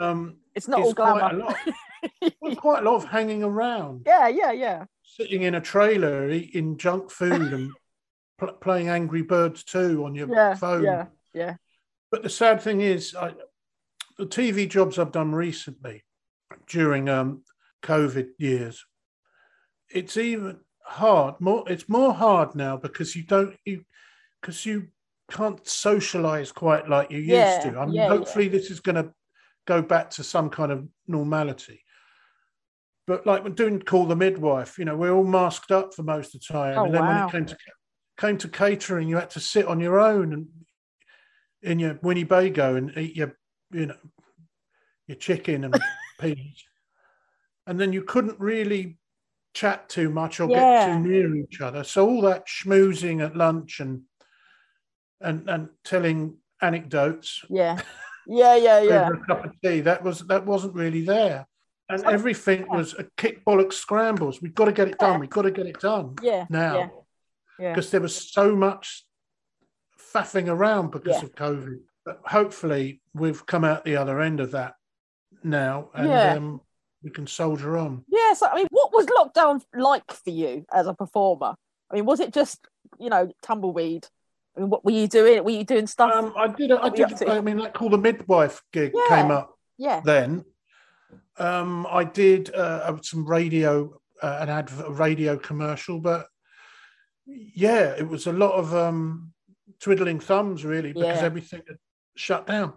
Speaker 2: Um,
Speaker 1: it's not
Speaker 2: is
Speaker 1: all
Speaker 2: quite a lot. well, quite a lot of hanging around,
Speaker 1: yeah, yeah, yeah.
Speaker 2: sitting in a trailer, eating junk food, and pl- playing Angry Birds 2 on your
Speaker 1: Yeah,
Speaker 2: phone.
Speaker 1: yeah, yeah.
Speaker 2: But the sad thing is, I, the TV jobs I've done recently during um, COVID years, it's even hard. More, it's more hard now because you don't you because you can't socialize quite like you
Speaker 1: Yeah,
Speaker 2: used to. I mean,
Speaker 1: yeah,
Speaker 2: hopefully this is going to go back to some kind of normality. But like we're doing call the midwife, you know, we're all masked up for most of the time,
Speaker 1: Oh,
Speaker 2: and then when it came to came to catering, you had to sit on your own and in your Winnebago and eat your, you know, your chicken and peas, and then you couldn't really chat too much or get too near each other. So all that schmoozing at lunch and and and telling anecdotes
Speaker 1: Yeah, yeah, yeah, yeah.
Speaker 2: over a cup of tea that was that wasn't really there. And everything
Speaker 1: yeah.
Speaker 2: was a kick bollocks scrambles. We've got to get it done. We've got to get it done
Speaker 1: Yeah,
Speaker 2: now
Speaker 1: yeah, yeah.
Speaker 2: because there was so much faffing around because of COVID. But hopefully, we've come out the other end of that now, and um, we can soldier on.
Speaker 1: Yeah, so I mean, what was lockdown like for you as a performer? I mean, was it just you know tumbleweed? I mean, what were you doing? Were you doing stuff?
Speaker 2: Um, I did. I
Speaker 1: What were you
Speaker 2: did. I mean, that call the midwife gig
Speaker 1: Yeah.
Speaker 2: came up
Speaker 1: yeah,
Speaker 2: then. Um, I did uh, some radio, uh, an ad, a radio commercial, but yeah, it was a lot of um, twiddling thumbs, really, because
Speaker 1: Yeah.
Speaker 2: everything had shut down.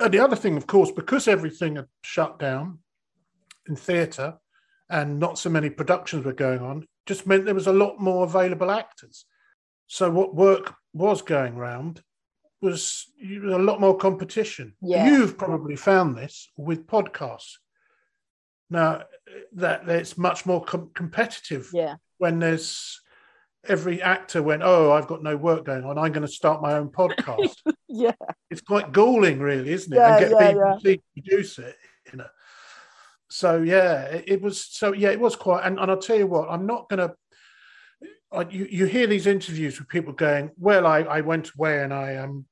Speaker 2: And the other thing, of course, because everything had shut down in theatre and not so many productions were going on, just meant there was a lot more available actors. So what work was going round was a lot more competition.
Speaker 1: Yeah.
Speaker 2: You've probably found this with podcasts. Now that it's much more com- competitive
Speaker 1: yeah,
Speaker 2: when there's every actor went, oh, I've got no work going on. I'm going to start my own podcast.
Speaker 1: yeah,
Speaker 2: it's quite galling, really, isn't it?
Speaker 1: Yeah,
Speaker 2: and get
Speaker 1: yeah,
Speaker 2: BBC to produce it, you know. So yeah, it, it was. So yeah, it was quite. And, and I'll tell you what, I'm not going to. I, you, you hear these interviews with people going, "Well, I, I went away and I um,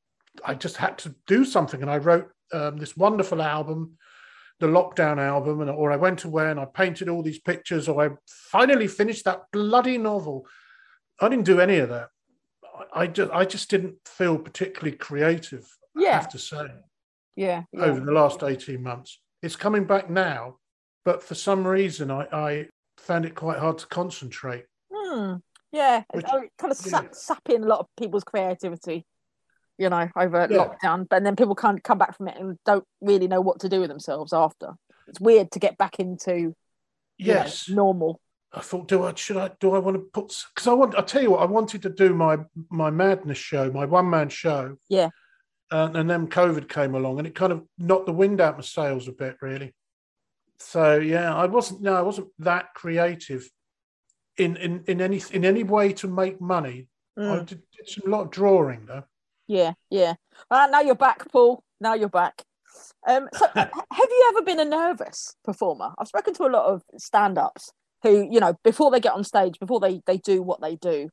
Speaker 2: I just had to do something, and I wrote um, this wonderful album, the lockdown album, and or I went away and I painted all these pictures, or I finally finished that bloody novel." I didn't do any of that. I, I just I just didn't feel particularly creative. I
Speaker 1: Yeah.
Speaker 2: have to say
Speaker 1: yeah, yeah.
Speaker 2: over the last 18 months. It's coming back now, but for some reason I, I found it quite hard to concentrate.
Speaker 1: Hmm. Yeah,
Speaker 2: Which-
Speaker 1: oh, it kind of sap, sapping a lot of people's creativity. you know, over
Speaker 2: Yeah.
Speaker 1: lockdown. But then people can't come back from it and don't really know what to do with themselves after. It's weird to get back into you know,
Speaker 2: Yes.
Speaker 1: normal.
Speaker 2: I thought, do I should I do I want to put because I want I tell you what I wanted to do my my madness show, my one man show.
Speaker 1: Yeah.
Speaker 2: And, and then COVID came along and it kind of knocked the wind out my sails a bit, really. So yeah, I wasn't no, I wasn't that creative in in in any in any way to make money. I
Speaker 1: Mm,
Speaker 2: did, did some lot of drawing though.
Speaker 1: yeah, yeah. Well, now you're back, Paul. Now you're back. Um, so, have you ever been a nervous performer? I've spoken to a lot of stand-ups who, you know, before they get on stage, before they they do what they do,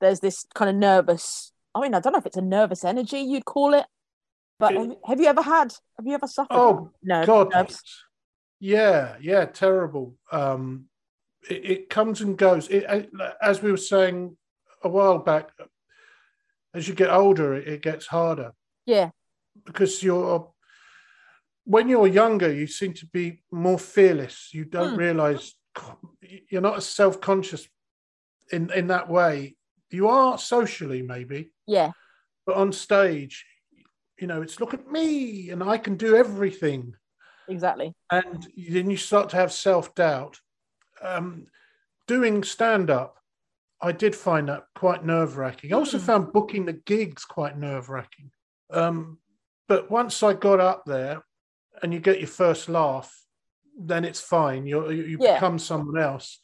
Speaker 1: there's this kind of nervous. I mean, I don't know if it's a nervous energy you'd call it, but
Speaker 2: It-
Speaker 1: have, have you ever had? Have you ever suffered?
Speaker 2: Oh,
Speaker 1: no,
Speaker 2: God,
Speaker 1: nerves?
Speaker 2: yeah, yeah, terrible. Um, it, it comes and goes. It, uh, as we were saying a while back, as you get older, it, gets harder
Speaker 1: Yeah,
Speaker 2: because you're when you're younger, you seem to be more fearless. You don't
Speaker 1: Hmm.
Speaker 2: realize you're not as self conscious in in that way. You are socially, maybe,
Speaker 1: yeah,
Speaker 2: but on stage, you know, it's look at me and I can do everything
Speaker 1: exactly.
Speaker 2: and then you start to have self doubt. Um, doing stand up, I did find that quite nerve wracking. I also
Speaker 1: Hmm.
Speaker 2: found booking the gigs quite nerve wracking. Um, but once I got up there and you get your first laugh, then it's fine. You're, you you
Speaker 1: Yeah.
Speaker 2: become someone else.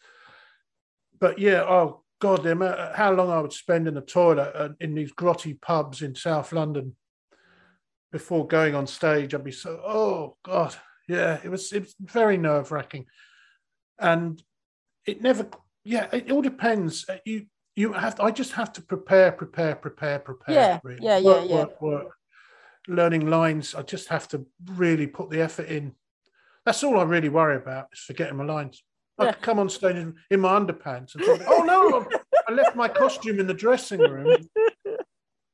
Speaker 2: But yeah, oh God, how long I would spend in the toilet in these grotty pubs in South London before going on stage, I'd be so, oh God, yeah, it was, it was very nerve wracking. And it never, yeah, it all depends. Uh, You, you have, to, I just have to prepare, prepare, prepare, prepare.
Speaker 1: Yeah,
Speaker 2: really.
Speaker 1: yeah, yeah,
Speaker 2: Work,
Speaker 1: yeah.
Speaker 2: Work, work. Learning lines, I just have to really put the effort in. That's all I really worry about is forgetting my lines. I
Speaker 1: Yeah.
Speaker 2: could come on stage in, in my underpants and think, oh no, I left my costume in the dressing room.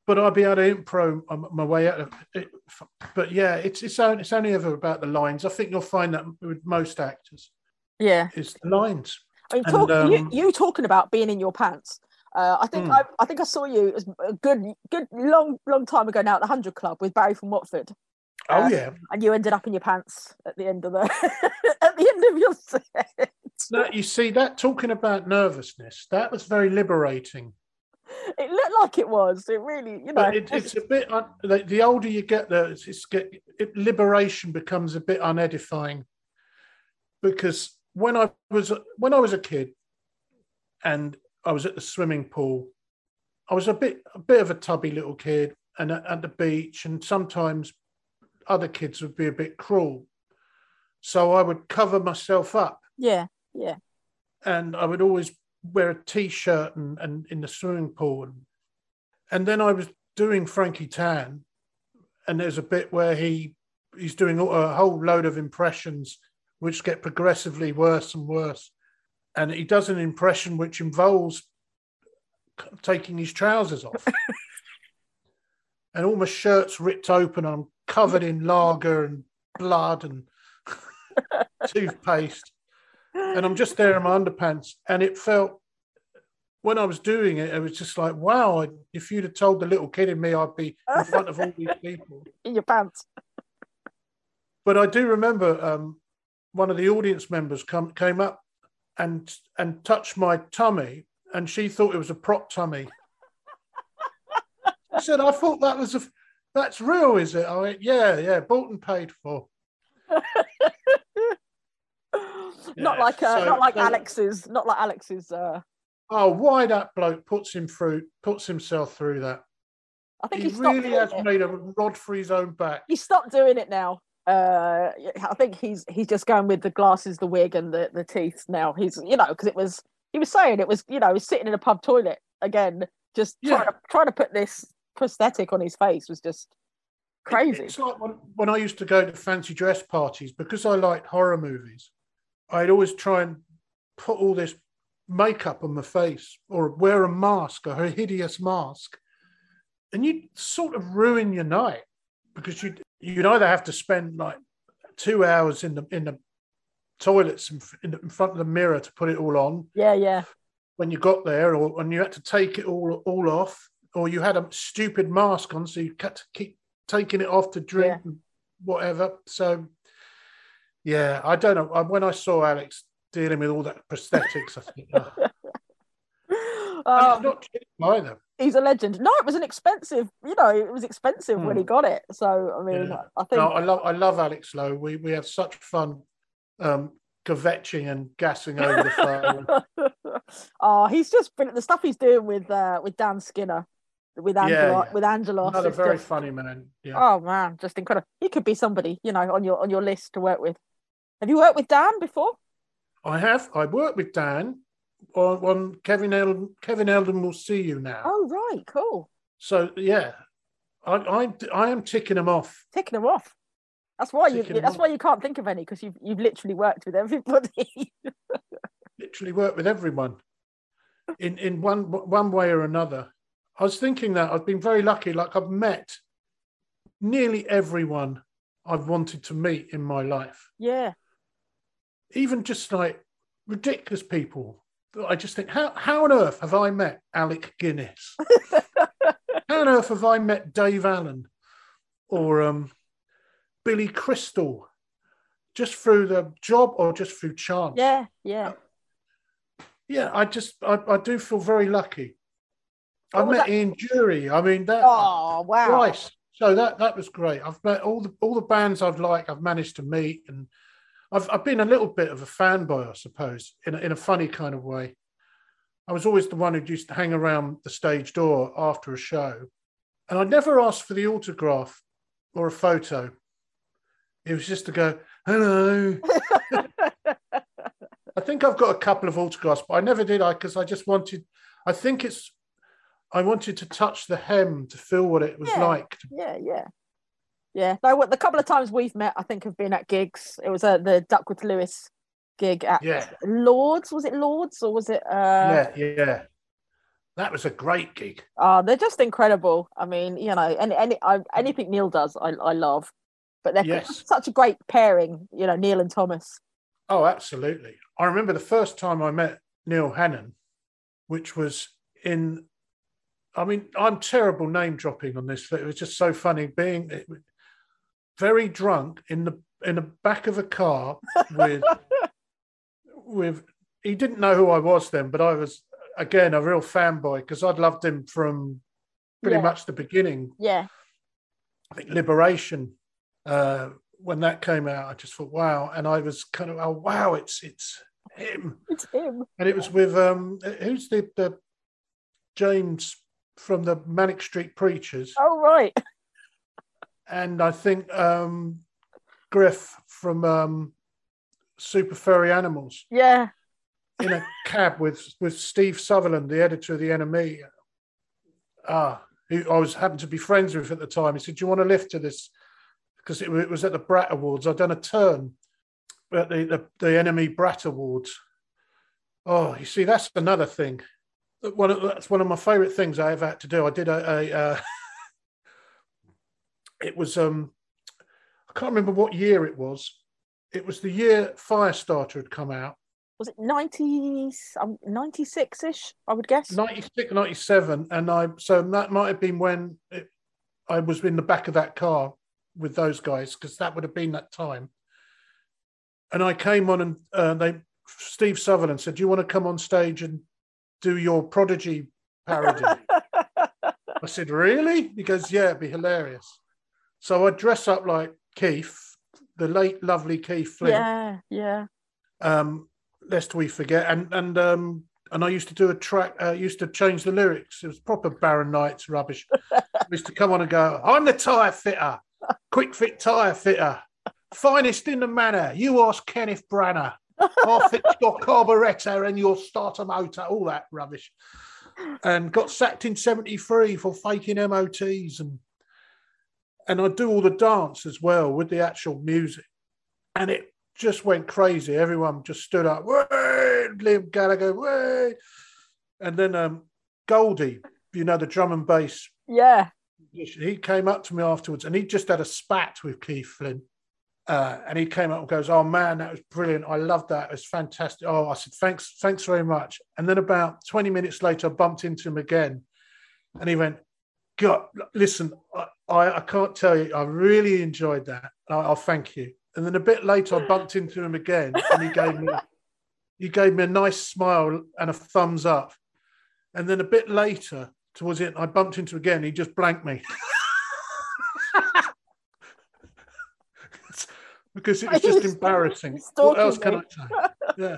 Speaker 2: But I'd be able to impro my way out of it. But yeah, it's it's only, it's only ever about the lines. I think you'll find that with most actors,
Speaker 1: Yeah.
Speaker 2: it's the lines.
Speaker 1: I mean, talk, you,
Speaker 2: um,
Speaker 1: you talking about being in your pants. Uh, I think
Speaker 2: Hmm.
Speaker 1: I, I think I saw you a good, good long, long time ago now at the Hundred Club with Barry from Watford,
Speaker 2: Oh
Speaker 1: Uh,
Speaker 2: yeah.
Speaker 1: and you ended up in your pants at the end of the at the end of your set.
Speaker 2: No, you see that talking about nervousness, that was very liberating.
Speaker 1: It looked like it was. It really, you know,
Speaker 2: it, it's a bit un, the, the older you get, there, it's, it's get it, liberation becomes a bit unedifying. Because when I was when I was a kid, and I was at the swimming pool, I was a bit a bit of a tubby little kid, and at, at the beach, and sometimes other kids would be a bit cruel, so I would cover myself up.
Speaker 1: Yeah, yeah,
Speaker 2: and I would always wear a t-shirt and, and in the swimming pool. And, and then I was doing Frankie Tan, and there's a bit where he he's doing a- a whole load of impressions which get progressively worse and worse. And he does an impression which involves taking his trousers off. and all my shirt's ripped open. I'm covered in lager and blood and toothpaste and I'm just there in my underpants. And it felt, when I was doing it, it was just like, wow, if you'd have told the little kid in me, I'd be in front of all these people.
Speaker 1: in your pants.
Speaker 2: But I do remember um, one of the audience members come, came up and and touched my tummy, and she thought it was a prop tummy. I said, I thought that was a, that's real, is it? I went, yeah, yeah, bought and paid for.
Speaker 1: not
Speaker 2: Yeah,
Speaker 1: like uh,
Speaker 2: so-
Speaker 1: not like
Speaker 2: so-
Speaker 1: Alex's, not like Alex's. Uh,
Speaker 2: Oh, why that bloke puts him through, puts himself through that.
Speaker 1: I think
Speaker 2: he
Speaker 1: he,
Speaker 2: really has
Speaker 1: it.
Speaker 2: made a rod for his own back.
Speaker 1: He stopped doing it now. Uh, I think he's he's just going with the glasses, the wig, and the the teeth now. He's you know because it was he was saying it was you know sitting in a pub toilet again, just trying to trying to put this prosthetic on his face was just crazy.
Speaker 2: It's like when, when I used to go to fancy dress parties because I liked horror movies. I'd always try and put all this makeup on my face or wear a mask or a hideous mask, and you sort of ruin your night because you you'd either have to spend like two hours in the in the toilets in, in, the, in front of the mirror to put it all on
Speaker 1: Yeah, yeah,
Speaker 2: when you got there, or and you had to take it all all off or you had a stupid mask on, so you had to keep taking it off to drink,
Speaker 1: Yeah.
Speaker 2: and whatever. So, yeah, I don't know. When I saw Alex dealing with all that prosthetics, I think, oh. and
Speaker 1: Um,
Speaker 2: not cheap either.
Speaker 1: he's a legend. No, it was an expensive. You know, it was expensive when he
Speaker 2: Hmm.
Speaker 1: got it. So I mean,
Speaker 2: Yeah.
Speaker 1: I think
Speaker 2: No, I love I love Alex Lowe. We we have such fun um kvetching and gassing over the phone.
Speaker 1: oh, he's just brilliant. The stuff he's doing with uh, with Dan Skinner, with Angelos,
Speaker 2: yeah.
Speaker 1: with Angelos.
Speaker 2: Another very funny man. Yeah.
Speaker 1: Oh man, just incredible. He could be somebody, you know, on your on your list to work with. Have you worked with Dan before?
Speaker 2: I have. I worked with Dan on, on um, Kevin Eldon. Kevin Eldon will see you now.
Speaker 1: Oh right, cool.
Speaker 2: So yeah, I, I I am ticking them off.
Speaker 1: Ticking them off. That's why you. That's
Speaker 2: off.
Speaker 1: why you can't think of any because you've you've literally worked with everybody.
Speaker 2: Literally worked with everyone in in one one way or another. I was thinking that I've been very lucky. Like I've met nearly everyone I've wanted to meet in my life.
Speaker 1: yeah,
Speaker 2: even just like ridiculous people. I just think, how how on earth have I met Alec Guinness? how on earth have I met Dave Allen or um, Billy Crystal? Just through the job or just through chance?
Speaker 1: yeah, yeah.
Speaker 2: yeah. I just I, I do feel very lucky. I
Speaker 1: What was
Speaker 2: met
Speaker 1: that-
Speaker 2: Ian Dury. I mean that
Speaker 1: Oh wow.
Speaker 2: twice. So that that was great. I've met all the all the bands I've liked. I've managed to meet, and I've I've been a little bit of a fanboy, I suppose, in a, in a funny kind of way. I was always the one who used to hang around the stage door after a show, and I never asked for the autograph or a photo. It was just to go, hello. I think I've got a couple of autographs, but I never did. I because I just wanted. I think it's. I wanted to touch the hem to feel what it was
Speaker 1: Yeah.
Speaker 2: like. to
Speaker 1: yeah, yeah, yeah. No, what the couple of times we've met, I think have been at gigs. It was at the Duckworth Lewis gig at
Speaker 2: Yeah.
Speaker 1: Lords. Was it Lords or was it? Uh,
Speaker 2: yeah, yeah. That was a great gig.
Speaker 1: Oh, they're just incredible. I mean, you know, any any I, anything Neil does, I I love. But they're
Speaker 2: Yes.
Speaker 1: such a great pairing, you know, Neil and Thomas.
Speaker 2: Oh, absolutely. I remember the first time I met Neil Hannon, which was in. I mean, I'm terrible name dropping on this, but it was just so funny being very drunk in the in the back of a car with with. He didn't know who I was then, but I was again a real fanboy because I'd loved him from pretty
Speaker 1: Yeah.
Speaker 2: much the beginning.
Speaker 1: Yeah,
Speaker 2: I think Liberation, uh, when that came out, I just thought, wow. And I was kind of, oh, wow, it's it's him.
Speaker 1: it's him.
Speaker 2: And it was with um, who's the the James from the Manic Street Preachers,
Speaker 1: Oh right.
Speaker 2: and I think um, Gruff from um, Super Furry Animals
Speaker 1: Yeah.
Speaker 2: in a cab with with Steve Sutherland, the editor of the NME. Ah, who I was happened to be friends with at the time. He said, "Do you want to lift to this?" Because it, it was at the Brat Awards. I'd done a turn at the the, the NME Brat Awards. Oh, you see, that's another thing. One of, that's one of my favourite things I ever had to do. I did a. a uh, it was um, I can't remember what year it was. It was the year Firestarter had come out.
Speaker 1: Was it 90 um, 96 ish, I would guess?
Speaker 2: 96, 97, and I so that might have been when it, I was in the back of that car with those guys because that would have been that time. And I came on and uh, they Steve Sutherland said, "Do you want to come on stage and do your Prodigy parody?" I said, "Really?" He goes, "Yeah, it'd be hilarious." So I dress up like Keith, the late lovely Keith Flint
Speaker 1: yeah, yeah.
Speaker 2: um, lest we forget. And and um, and I used to do a track. Uh, used to change the lyrics. It was proper Barron Knights rubbish. I used to come on and go. I'm the tire fitter, quick fit tire fitter, finest in the manor. You ask Kenneth Branagh. I'll fix your carburettor and your starter motor. All that rubbish. And got sacked in '73 for faking MOTs and. And I do all the dance as well with the actual music. And it just went crazy. Everyone just stood up. Way! Liam Gallagher, way! And then um, Goldie, you know, the drum and bass,
Speaker 1: Yeah.
Speaker 2: he came up to me afterwards and he just had a spat with Keith Flint. Uh, and he came up and goes, "Oh man, that was brilliant! I loved that. It was fantastic." Oh, I said, "Thanks, thanks very much." And then about twenty minutes later, I bumped into him again, And he went, God, listen, I, I, I can't tell you, I really enjoyed that. I'll, I'll thank you. And then a bit later, I bumped into him again, and he gave me he gave me a nice smile and a thumbs up. And then a bit later, towards it, I bumped into again. He just blanked me. because it was just embarrassing. What else can I say? Yeah.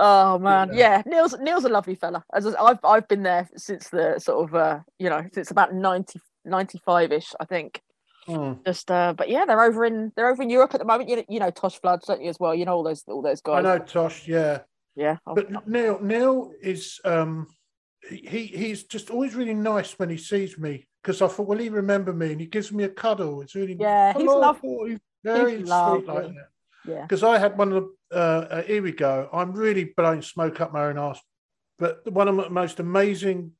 Speaker 1: Oh man, yeah. yeah. Neil's Neil's a lovely fella. As I've I've been there since the sort of uh, you know since about 90, 95 ish, I think. Mm. Just uh, but yeah, they're over in they're over in Europe at the moment. You know, you know Tosh Floods, don't you as well? You know all those all those guys.
Speaker 2: I know Tosh, yeah,
Speaker 1: yeah.
Speaker 2: But Neil Neil is um he he's just always really nice when he sees me because I thought, well, he remember me and he gives me a cuddle. It's really
Speaker 1: yeah, he's lovely.
Speaker 2: Very he's sweet lovely. like that.
Speaker 1: Yeah.
Speaker 2: Because I had one of the, uh, uh, here we go. I'm really blowing smoke up my own ass. But one of the most amazing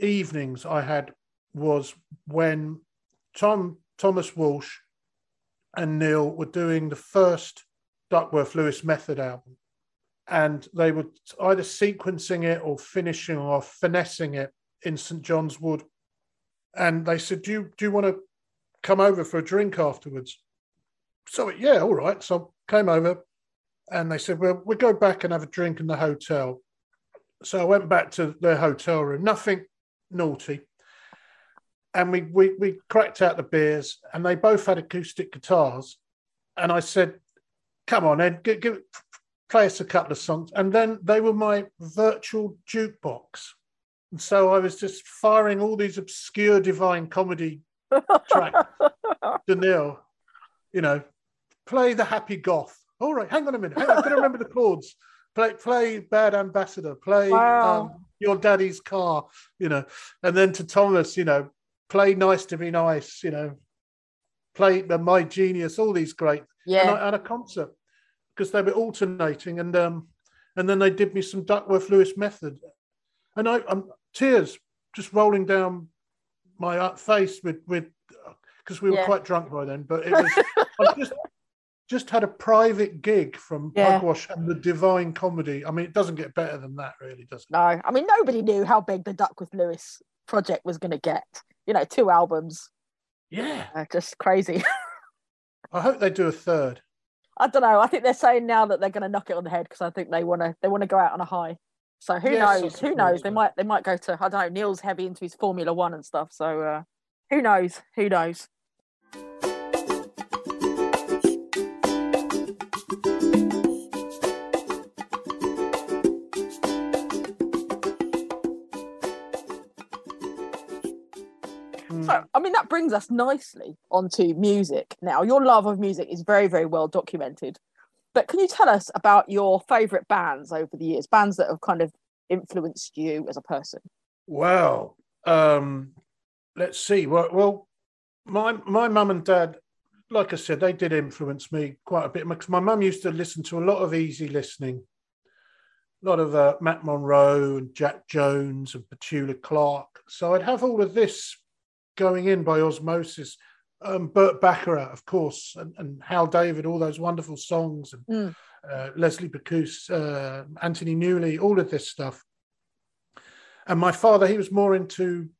Speaker 2: evenings I had was when Tom Thomas Walsh and Neil were doing the first Duckworth Lewis Method album. And they were either sequencing it or finishing or finessing it in St. John's Wood. And they said, Do you, do you want to come over for a drink afterwards? So, yeah, all right. So came over and they said, Well, we'll go back and have a drink in the hotel. So I went back to their hotel room, nothing naughty. And we, we, we cracked out the beers and they both had acoustic guitars. And I said, Come on, Ed, give, give, play us a couple of songs. And then they were my virtual jukebox. And so I was just firing all these obscure divine comedy tracks to Neil, you know, play the happy goth. All right, hang on a minute. Hang on, I can remember the chords. Play, play Bad Ambassador. Play wow. um, Your Daddy's Car. You know, and then to Thomas, you know, play Nice to Be Nice. You know, play the My Genius. All these great.
Speaker 1: Yeah.
Speaker 2: And I, at a concert because they were alternating, and um, and then they did me some Duckworth Lewis method, and I, I'm tears just rolling down my uh, face with with because we were yeah. quite drunk by then. But it was I just just had a private gig from yeah. Pugwash and the Divine Comedy. I mean, it doesn't get better than that, really, does it?
Speaker 1: No, I mean, nobody knew how big the Duckworth Lewis project was going to get. You know, two albums.
Speaker 2: Yeah,
Speaker 1: uh, just crazy.
Speaker 2: I hope they do a third.
Speaker 1: I don't know. I think they're saying now that they're going to knock it on the head because I think they want to. They want to go out on a high. So who yes, knows? Who knows? They might. They might go to. I don't know. Neil's heavy into his Formula One and stuff. So uh, who knows? Who knows? So, I mean, that brings us nicely onto music. Now, your love of music is very, very well documented. But can you tell us about your favourite bands over the years, bands that have kind of influenced you as a person?
Speaker 2: Well, um, let's see. Well, well, my my mum and dad, like I said, they did influence me quite a bit because my mum used to listen to a lot of easy listening, a lot of uh, Matt Monro and Jack Jones and Petula Clark. So I'd have all of this going in by osmosis. Um, Burt Bacharach, of course, and, and Hal David, all those wonderful songs, and mm. uh, Leslie Bricusse, uh, Anthony Newley, all of this stuff. And my father, he was more into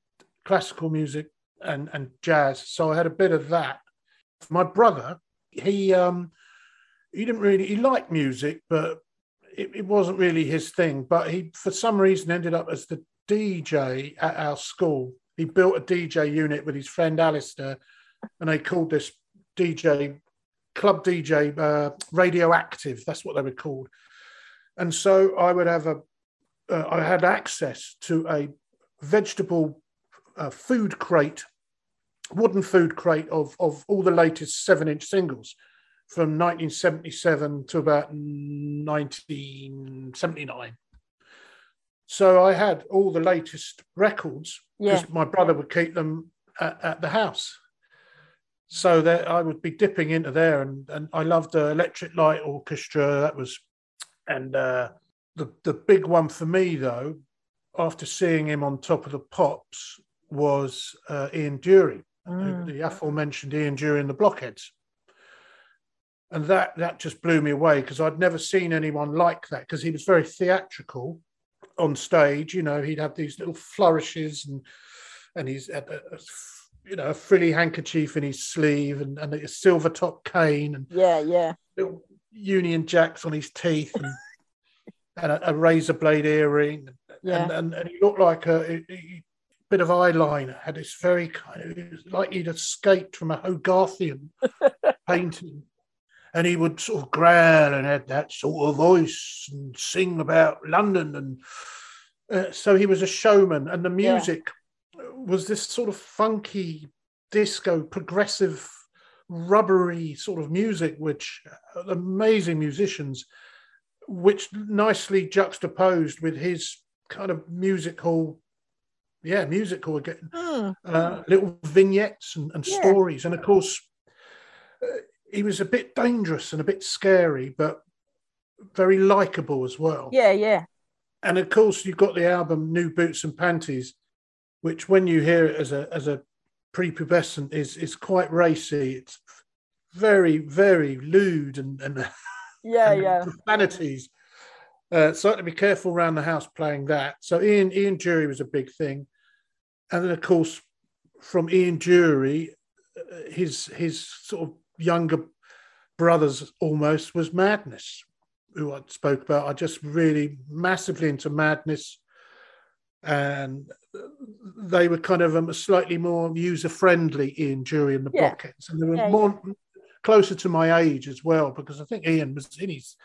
Speaker 2: classical music and, and jazz, so I had a bit of that. My brother, he um, he didn't really he liked music, but it, it wasn't really his thing. But he, for some reason, ended up as the DJ at our school he built a DJ unit with his friend Alistair, and they called this DJ club DJ uh, radioactive. That's what they were called. And so I would have a, uh, I had access to a vegetable uh, food crate, wooden food crate of of all the latest seven inch singles from 1977 to about 1979. So I had all the latest records because yeah. my brother would keep them at, at, the house. So that I would be dipping into there, and, and I loved the Electric Light Orchestra. That was, and uh, the the big one for me though, after seeing him on Top of the Pops, was uh, Ian Dury, mm. the, the aforementioned Ian Dury and the Blockheads and that that just blew me away because I'd never seen anyone like that because he was very theatrical on stage. You know, he'd have these little flourishes and and he's had a, a you know a frilly handkerchief in his sleeve and, and a silver top cane and
Speaker 1: Yeah, yeah.
Speaker 2: little Union Jacks on his teeth and, and a, a razor blade earring.
Speaker 1: Yeah.
Speaker 2: And, and, and he looked like a, a- a bit of eyeliner, had this very kind of, it was like he'd escaped from a Hogarthian painting. And he would sort of growl and had that sort of voice and sing about London. And uh, so he was a showman. And the
Speaker 1: Yeah.
Speaker 2: music was this sort of funky, disco, progressive, rubbery sort of music, which uh, amazing musicians, which nicely juxtaposed with his kind of musical, yeah, musical again,
Speaker 1: Hmm.
Speaker 2: uh, little vignettes and, and
Speaker 1: Yeah.
Speaker 2: stories. And of course, uh, he was a bit dangerous and a bit scary, but very likable as well.
Speaker 1: Yeah, yeah.
Speaker 2: And of course, you've got the album New Boots and Panties, which when you hear it as a as a prepubescent is is quite racy. It's very very lewd and and,
Speaker 1: Yeah,
Speaker 2: and
Speaker 1: yeah.
Speaker 2: profanities. Uh, so I had to be careful around the house playing that. So Ian Ian Dury was a big thing, and then of course from Ian Dury, uh, his his sort of younger brothers almost was Madness, who I spoke about. I just really massively into Madness, and they were kind of um, slightly more user friendly. Ian Dury and the
Speaker 1: Yeah.
Speaker 2: Blockheads, and they were
Speaker 1: Yeah,
Speaker 2: more closer to my age as well because I think Ian was in his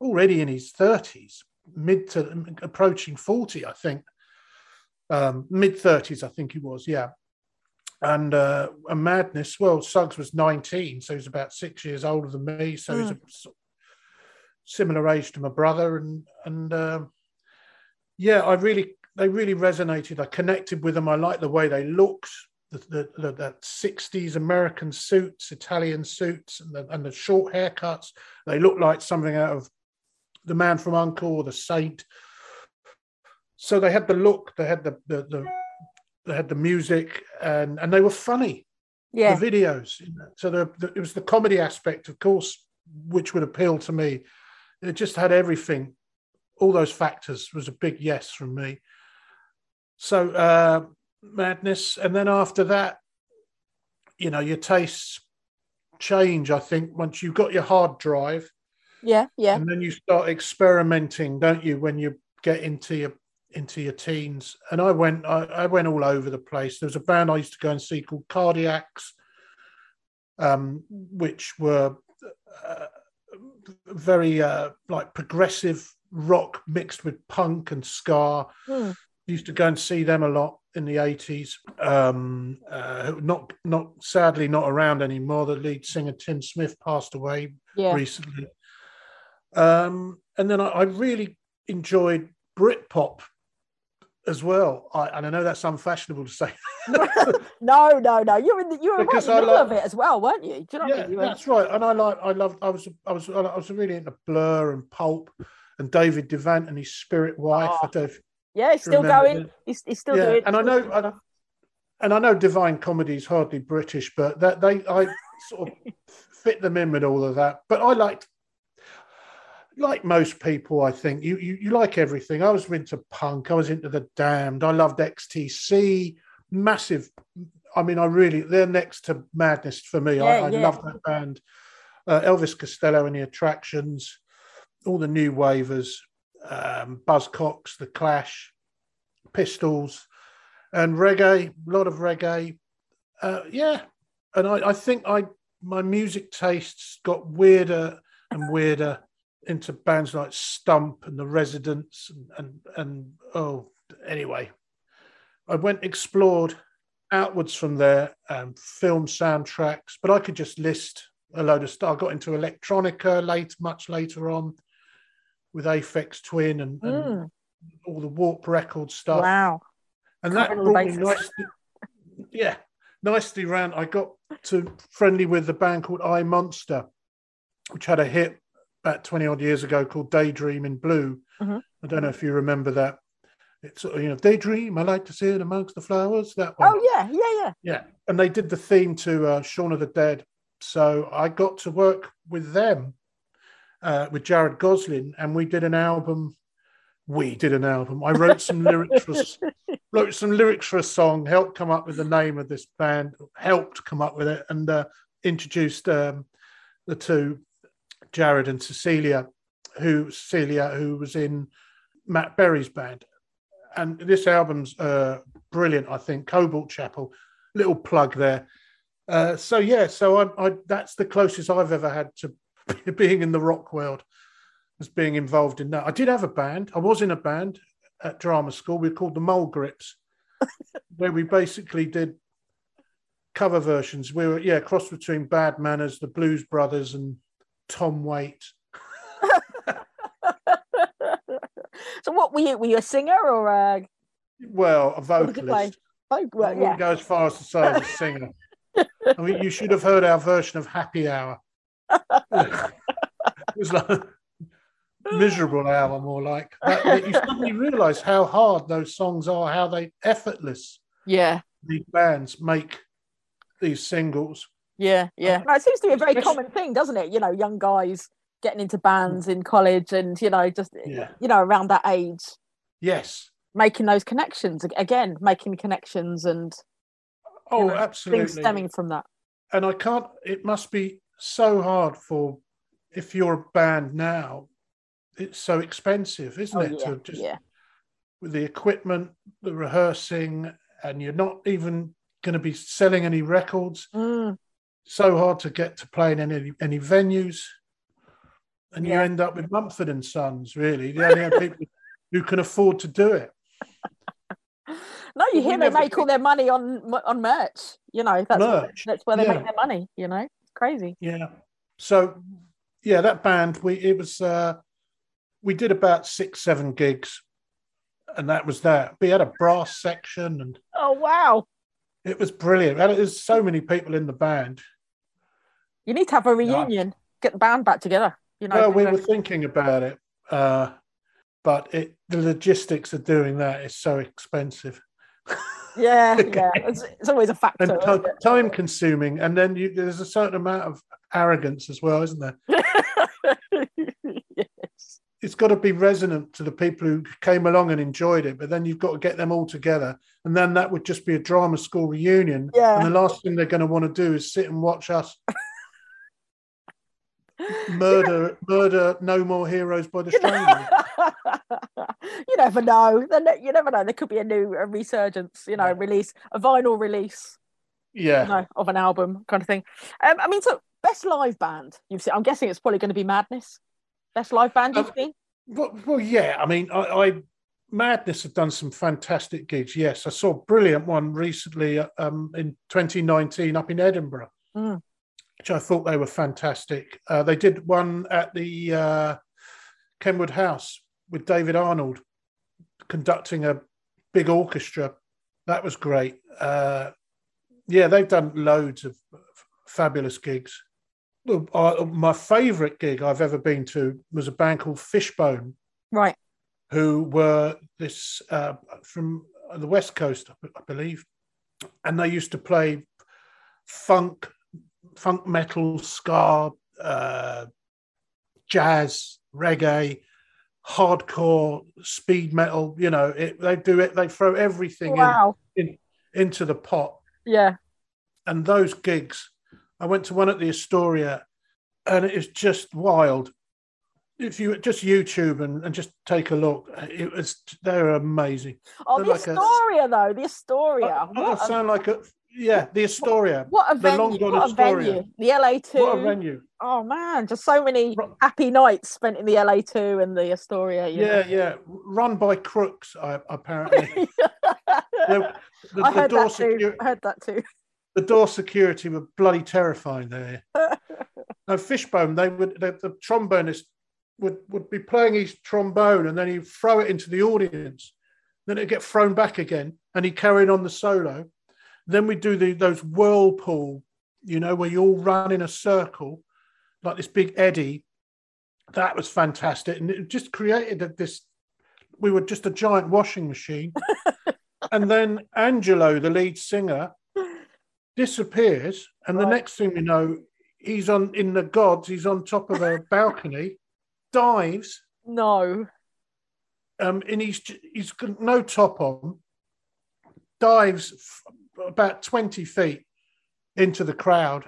Speaker 2: already in his thirties, mid to approaching forty, I think, um, mid thirties, I think he was, yeah. And uh, a madness. Well, Suggs was nineteen, so he's about six years older than me. So he's a similar age to my brother, and and um, yeah, I really they really resonated. I connected with them. I liked the way they looked. The, the, the, that 60s American suits, Italian suits, and the, and the short haircuts. They looked like something out of the man from Uncle or the Saint. So they had the look, they had the the, the they had the music, and and they were funny.
Speaker 1: Yeah.
Speaker 2: The videos. So the, the it was the comedy aspect, of course, which would appeal to me. It just had everything. All those factors was a big yes from me. So uh, madness, and then after that, you know, your tastes change. I think once you've got your hard drive,
Speaker 1: Yeah, yeah.
Speaker 2: and then you start experimenting, don't you? When you get into your into your teens, and I went, I, I went all over the place. There was a band I used to go and see called Cardiacs, um, which were uh, very uh, like progressive rock mixed with punk and ska.
Speaker 1: Hmm.
Speaker 2: Used to go and see them a lot in the eighties. Um, uh, not not sadly not around anymore. The lead singer Tim Smith passed away
Speaker 1: Yeah.
Speaker 2: recently. Um, and then I, I really enjoyed Britpop as well. I, and I know that's unfashionable to say.
Speaker 1: no, no, no. You were in the, you were right in the middle
Speaker 2: like-
Speaker 1: of it as well, weren't you? You know
Speaker 2: yeah?
Speaker 1: You
Speaker 2: that's right. And I like, I loved, I was, I was, I was really into Blur and Pulp and David Devant and his Spirit Wife.
Speaker 1: Oh,
Speaker 2: I ah. don't if
Speaker 1: yeah, he's still going. He's, he's still
Speaker 2: yeah,
Speaker 1: doing.
Speaker 2: and I know, I, and I know Divine Comedy is hardly British, but that they, I sort of fit them in with all of that. But I liked, like most people, I think you, you you like everything. I was into punk. I was into the Damned. I loved XTC. Massive. I mean, I really they're next to Madness for me. I,
Speaker 1: Yeah,
Speaker 2: I
Speaker 1: yeah.
Speaker 2: love that band. Uh, Elvis Costello and the Attractions, all the new wavers, um, Buzzcocks, The Clash, Pistols, and reggae. A lot of reggae. Uh, yeah, and I, I think I my music tastes got weirder and weirder into bands like Stump and The Residents and and, and oh anyway, I went explored outwards from there, um, film soundtracks, but I could just list a load of stuff. I got into electronica late, much later on, with Aphex Twin and, and
Speaker 1: Mm,
Speaker 2: all the Warp Record stuff
Speaker 1: wow.
Speaker 2: and that brought me nicely, yeah, nicely round. I got to friendly with the band called I Monster, which had a hit about twenty odd years ago called "Daydream in Blue."
Speaker 1: Mhm.
Speaker 2: I don't know if you remember that. It's you know, daydream. I like to sit amongst the flowers. That one,
Speaker 1: Oh yeah, yeah, yeah.
Speaker 2: yeah. And they did the theme to uh, Shaun of the Dead, so I got to work with them, uh, with Jarrod Gosling, and we did an album we did an album. I wrote some lyrics for wrote some lyrics for a song, helped come up with the name of this band, helped come up with it, and uh, introduced um, the two, Jarrod and Cecilia, who Cecilia who was in Matt Berry's band, and this album's uh, brilliant. I think Cobalt Chapel, little plug there. Uh, so yeah, so I, I, that's the closest I've ever had to being in the rock world, as being involved in that. I did have a band. I was in a band at drama school. We were called the Mole Grips, where we basically did cover versions. We were yeah, cross between Bad Manners, the Blues Brothers, and Tom Waits.
Speaker 1: so what were you? Were you a singer or a?
Speaker 2: Well, a vocalist.
Speaker 1: Oh, well,
Speaker 2: I wouldn't go as far as to say I was a singer. I mean, you should have heard our version of Happy Hour. it was like miserable hour, more like. That, that you suddenly realise how hard those songs are, how they effortless.
Speaker 1: Yeah.
Speaker 2: These bands make these singles.
Speaker 1: Yeah, yeah. No, it seems to be a very common thing, doesn't it? You know, young guys getting into bands in college and you know just yeah. you know around that age
Speaker 2: yes
Speaker 1: making those connections again making connections and
Speaker 2: oh know, absolutely
Speaker 1: stemming from that
Speaker 2: and i can't it must be so hard for if you're a band now it's so expensive isn't oh, it
Speaker 1: yeah, to just yeah.
Speaker 2: with the equipment the rehearsing and you're not even going to be selling any records
Speaker 1: mm.
Speaker 2: So hard to get to play in any any venues and yeah. you end up with Mumford and Sons. Really, the only people who can afford to do it.
Speaker 1: No, you hear they make all their money on on merch. You know, that's merch. that's where they yeah. make their money. You know, it's crazy.
Speaker 2: Yeah. So, yeah, that band we it was uh we did about six seven gigs, and that was that. We had a brass section, and
Speaker 1: oh wow,
Speaker 2: it was brilliant. And there's so many people in the band.
Speaker 1: You need to have a reunion. Get the band back together. You know,
Speaker 2: well, we were thinking about it, uh, but it, the logistics of doing that is so expensive.
Speaker 1: Yeah, yeah, it's, it's, always a factor.
Speaker 2: And t- time consuming, and then you, there's a certain amount of arrogance as well, isn't there? yes. It's got to be resonant to the people who came along and enjoyed it, but then you've got to get them all together, and then that would just be a drama school reunion.
Speaker 1: Yeah.
Speaker 2: And the last thing they're going to want to do is sit and watch us murder, murder, no more heroes by the stranger.
Speaker 1: you never know. You never know. There could be a new a resurgence. You know, yeah. release a vinyl release.
Speaker 2: Yeah,
Speaker 1: you know, of an album kind of thing. Um, I mean, so best live band you've seen. I'm guessing it's probably going to be Madness. Best live band you've um, seen.
Speaker 2: Well, well, yeah. I mean, I, I Madness have done some fantastic gigs. Yes, I saw a brilliant one recently um, in 2019 up in Edinburgh.
Speaker 1: Mm
Speaker 2: which I thought they were fantastic. Uh, they did one at the uh, Kenwood House with David Arnold conducting a big orchestra. That was great. Uh, yeah, they've done loads of fabulous gigs. My favourite gig I've ever been to was a band called Fishbone.
Speaker 1: Right.
Speaker 2: Who were this uh, from the West Coast, I believe. And they used to play funk funk metal, ska, uh, jazz, reggae, hardcore, speed metal. You know, it, they do it. They throw everything wow. in, in, into the pot.
Speaker 1: Yeah.
Speaker 2: And those gigs, I went to one at the Astoria, and it is just wild. If you just YouTube and, and just take a look, it was they're amazing.
Speaker 1: Oh, they're the like Astoria a, though, the Astoria.
Speaker 2: I, I sound like a yeah, the Astoria.
Speaker 1: What, a venue! What a venue! The LA two.
Speaker 2: What a venue!
Speaker 1: Oh man, just so many happy nights spent in the LA two and the Astoria.
Speaker 2: yeah, know. yeah, run by crooks. apparently.
Speaker 1: the, the, I, heard the that too. I heard that too.
Speaker 2: The door security were bloody terrifying there. now, Fishbone, they would the, the trombonist would would be playing his trombone and then he'd throw it into the audience. Then it'd get thrown back again, and he'd carry on the solo then we do the, those whirlpool, you know, where you all run in a circle, like this big eddy. That was fantastic. And it just created this, we were just a giant washing machine. and then Angelo, the lead singer, disappears. And right. the next thing we know, he's on in the gods, he's on top of a balcony, dives.
Speaker 1: No.
Speaker 2: um, and he's he's got no top on, dives about twenty feet into the crowd,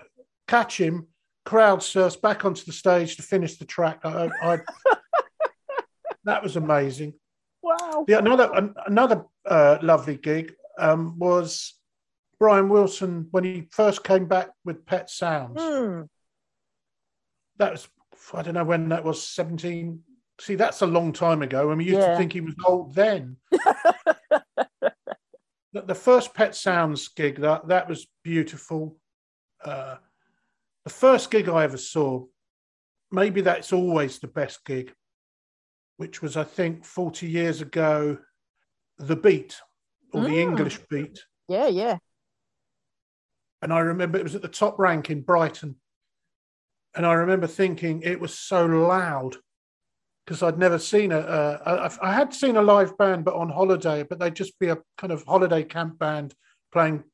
Speaker 2: catch him, crowd surfs back onto the stage to finish the track. I, I, that was amazing.
Speaker 1: Wow.
Speaker 2: Yeah, another an, another uh, lovely gig um, was Brian Wilson when he first came back with Pet Sounds.
Speaker 1: Mm.
Speaker 2: That was I don't know when that was seventeen. See, that's a long time ago, and we used
Speaker 1: Yeah.
Speaker 2: to think he was old then. the, the first Pet Sounds gig that that was beautiful. Uh, the first gig I ever saw, maybe that's always the best gig, which was I think forty years ago, the Beat or the
Speaker 1: Mm.
Speaker 2: English Beat,
Speaker 1: Yeah, yeah.
Speaker 2: and I remember it was at the top rank in Brighton, and I remember thinking it was so loud because I'd never seen a. I had seen a live band, but on holiday, but they'd just be a kind of holiday camp band playing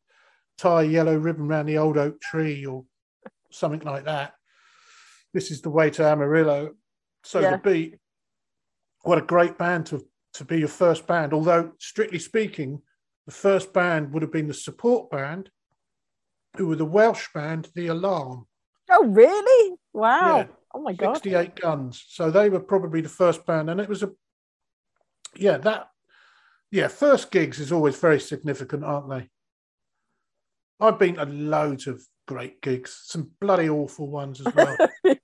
Speaker 2: tie yellow ribbon round the old oak tree or something like that. This is the way to Amarillo. So
Speaker 1: Yeah.
Speaker 2: the beat. What a great band to to be your first band. Although strictly speaking, the first band would have been the support band, who were the Welsh band, the Alarm.
Speaker 1: Oh, really? Wow.
Speaker 2: Yeah.
Speaker 1: Oh my god.
Speaker 2: 68 guns. So they were probably the first band. And it was a, yeah, that, yeah, first gigs is always very significant, aren't they? I've been to loads of great gigs, some bloody awful ones as well.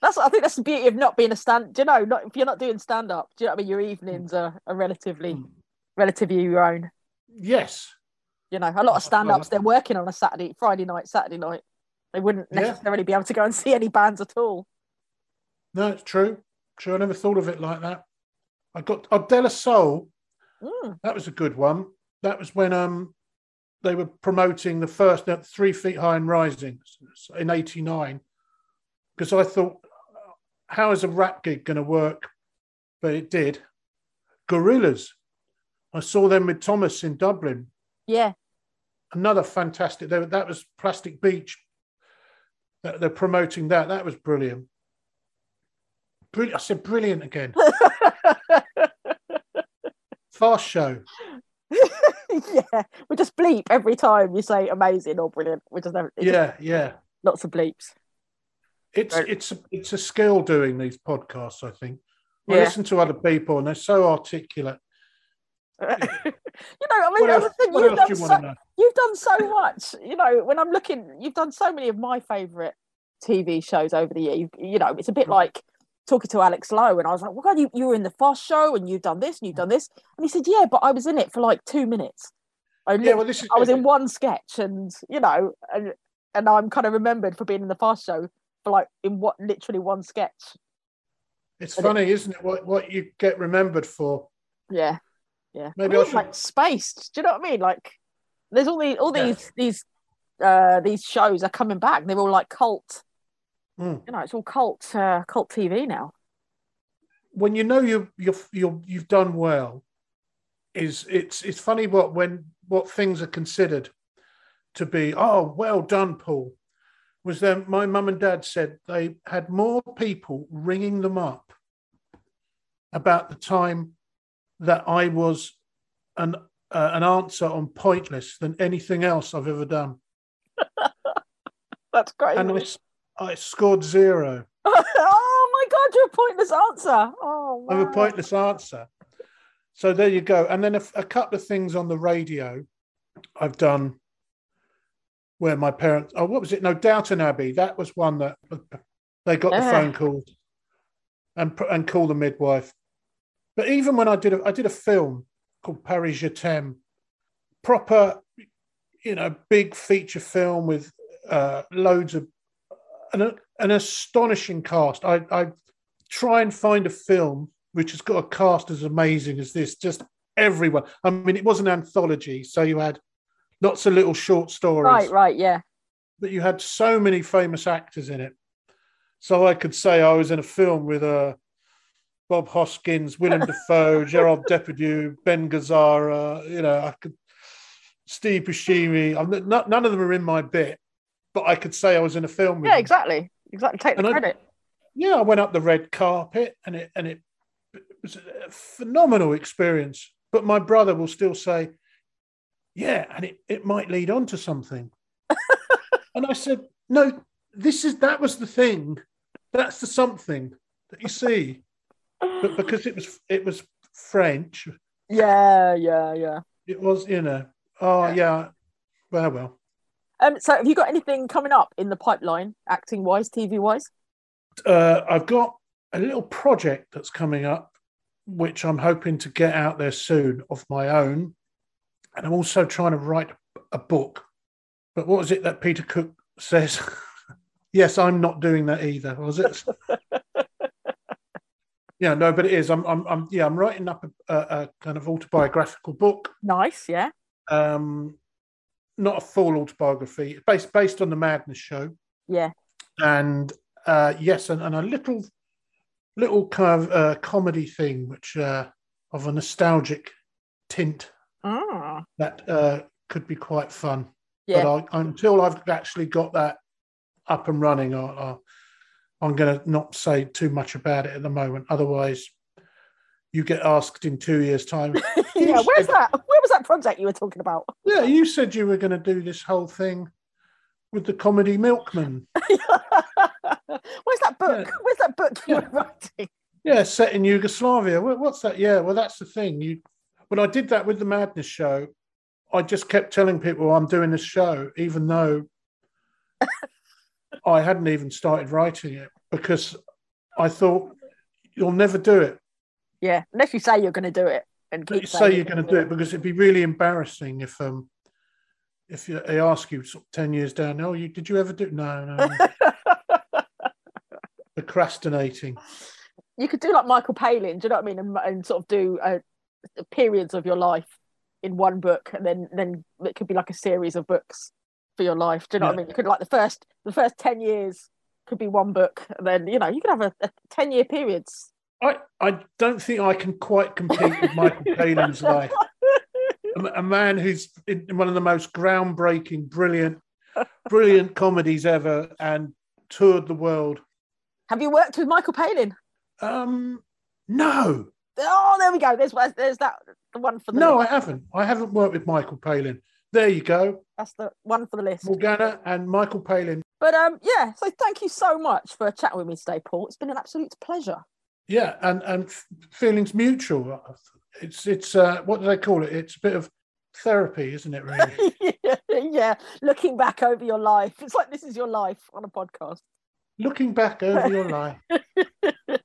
Speaker 1: that's I think that's the beauty of not being a stand. Do you know? Not if you're not doing stand up. Do you know what I mean? Your evenings are, are relatively
Speaker 2: Mm.
Speaker 1: relatively your own.
Speaker 2: yes.
Speaker 1: You know, a lot of stand ups they're working on a Saturday, Friday night, Saturday night. They wouldn't
Speaker 2: Yeah.
Speaker 1: necessarily be able to go and see any bands at all.
Speaker 2: No, it's true. True. I never thought of it like that. I got De La Soul.
Speaker 1: Mm.
Speaker 2: That was a good one. That was when um they were promoting the first three feet high and rising in '89. Because I thought, how is a rap gig going to work? But it did. Gorillaz. I saw them with Thomas in Dublin.
Speaker 1: Yeah.
Speaker 2: Another fantastic. They, that was Plastic Beach. They're promoting that. That was brilliant. Brilliant. I said brilliant again. Fast show.
Speaker 1: yeah. We just bleep every time you say amazing or brilliant. We just never it's just
Speaker 2: Yeah, yeah.
Speaker 1: lots of bleeps.
Speaker 2: It's
Speaker 1: Right.
Speaker 2: it's it's a skill doing these podcasts. I think I
Speaker 1: Yeah.
Speaker 2: listen to other people and they're so articulate.
Speaker 1: you know, I mean,
Speaker 2: else,
Speaker 1: thing, you've done
Speaker 2: you
Speaker 1: so,
Speaker 2: want to know?
Speaker 1: you've done so much. You know, when I'm looking, you've done so many of my favourite TV shows over the year. You, you know, it's a bit like talking to Alex Lowe, and I was like, "Well, God, you, you were in the Fast Show, and you've done this, and you've done this," and he said, "Yeah, but I was in it for like two minutes. I,
Speaker 2: Yeah, well, this is
Speaker 1: I was in one sketch, and you know, and and I'm kind of remembered for being in the Fast Show for like in what literally one sketch.
Speaker 2: It's
Speaker 1: it-
Speaker 2: funny, isn't it? What what you get remembered for?
Speaker 1: Yeah, yeah.
Speaker 2: Maybe
Speaker 1: I
Speaker 2: I should-
Speaker 1: like spaced. Do you know what I mean? Like, there's all these all
Speaker 2: Yeah.
Speaker 1: these these uh these shows are coming back. They're all like cult.
Speaker 2: Mm.
Speaker 1: You know, it's all cult uh, cult TV now.
Speaker 2: When you know you you you you've done well, is it's it's funny what when what things are considered to be. Oh, well done, Paul. Was then my mum and dad said they had more people ringing them up about the time that I was an uh, an answer on Pointless than anything else I've ever done,
Speaker 1: That's great.
Speaker 2: and I, I scored zero.
Speaker 1: oh my god, you're a pointless answer. Oh,
Speaker 2: I'm a pointless answer. So there you go. And then a, a couple of things on the radio I've done where my parents, oh, what was it? No, Downton Abbey. That was one that they got the phone call and and call the midwife. But even when I did a, I did a film called Paris Je t'aime, proper, you know, big feature film with uh, loads of an, an astonishing cast. I, I try and find a film which has got a cast as amazing as this. Just everyone. I mean, it was an anthology, so you had lots of little short stories,
Speaker 1: Right, right, yeah.
Speaker 2: but you had so many famous actors in it. So I could say I was in a film with uh, Bob Hoskins, Willem Dafoe, Gerard Depardieu, Ben Gazzara. You know, I could Steve Buscemi. I'm not, none of them are in my bit, but I could say I was in a film with
Speaker 1: Yeah,
Speaker 2: them.
Speaker 1: exactly. Exactly. Take the
Speaker 2: And I-
Speaker 1: credit.
Speaker 2: yeah, I went up the red carpet and it and it it was a phenomenal experience. But my brother will still say, "Yeah, and it, it might lead on to something." and I said, "No, this is that was the thing. That's the something that you see." But because it was it was French,
Speaker 1: Yeah, yeah, yeah.
Speaker 2: it was you know. Oh yeah, well well.
Speaker 1: Um, so have you got anything coming up in the pipeline, acting wise, TV wise?
Speaker 2: uh, I've got a little project that's coming up, which I'm hoping to get out there soon of my own. And I'm also trying to write a book. But what was it that Peter Cook says? yes, I'm not doing that either, was it? yeah, no, but it is. I'm, I'm, I'm yeah, I'm writing up a, a, a kind of autobiographical book.
Speaker 1: Nice, yeah.
Speaker 2: Um, not a full autobiography, based based on the Madness show.
Speaker 1: Yeah.
Speaker 2: and uh, yes, and, and a little little kind of uh, comedy thing, which uh, of a nostalgic tint
Speaker 1: Ah,
Speaker 2: that uh, could be quite fun.
Speaker 1: yeah.
Speaker 2: But I, until I've actually got that up and running, I, I'm going to not say too much about it at the moment. Otherwise, you get asked in two years' time.
Speaker 1: yeah, where's that? Where was that project you were talking about?
Speaker 2: yeah, you said you were going to do this whole thing with the comedy Milkman.
Speaker 1: Where's that book?
Speaker 2: Yeah.
Speaker 1: Where's that book you
Speaker 2: Yeah.
Speaker 1: were writing?
Speaker 2: Yeah, set in Yugoslavia. What's that? Yeah, well, that's the thing. You when I did that with the Madness show, I just kept telling people I'm doing this show, even though I hadn't even started writing it because I thought you'll never do it.
Speaker 1: Yeah, unless you say you're going to do it and keep
Speaker 2: say you're going to do it because it'd be really embarrassing if um if you, they ask you sort of ten years down. Oh, you did you ever do? No, no. no. Procrastinating.
Speaker 1: you could do like Michael Palin, do you know what I mean? And, and sort of do uh, periods of your life in one book, and then then it could be like a series of books for your life. Do you know what I mean? You could like the first the first ten years could be one book, and then you know you could have a, a ten year periods.
Speaker 2: I, I don't think I can quite compete with Michael Palin's life. A, a man who's in one of the most groundbreaking, brilliant, brilliant comedies ever and toured the world.
Speaker 1: Have you worked with Michael Palin?
Speaker 2: Um, no,
Speaker 1: Oh, there we go. There's there's that the one for the
Speaker 2: no, I haven't. I haven't worked with Michael Palin. There you go,
Speaker 1: That's the one for the list.
Speaker 2: Morgana and Michael Palin.
Speaker 1: But um, yeah. So thank you so much for chatting with me today, Paul. It's been an absolute pleasure.
Speaker 2: Yeah, and and feelings mutual. It's it's uh, what do they call it? It's a bit of therapy, isn't it? Really.
Speaker 1: yeah, yeah. Looking back over your life, it's like this is your life on a podcast.
Speaker 2: Looking back over your life.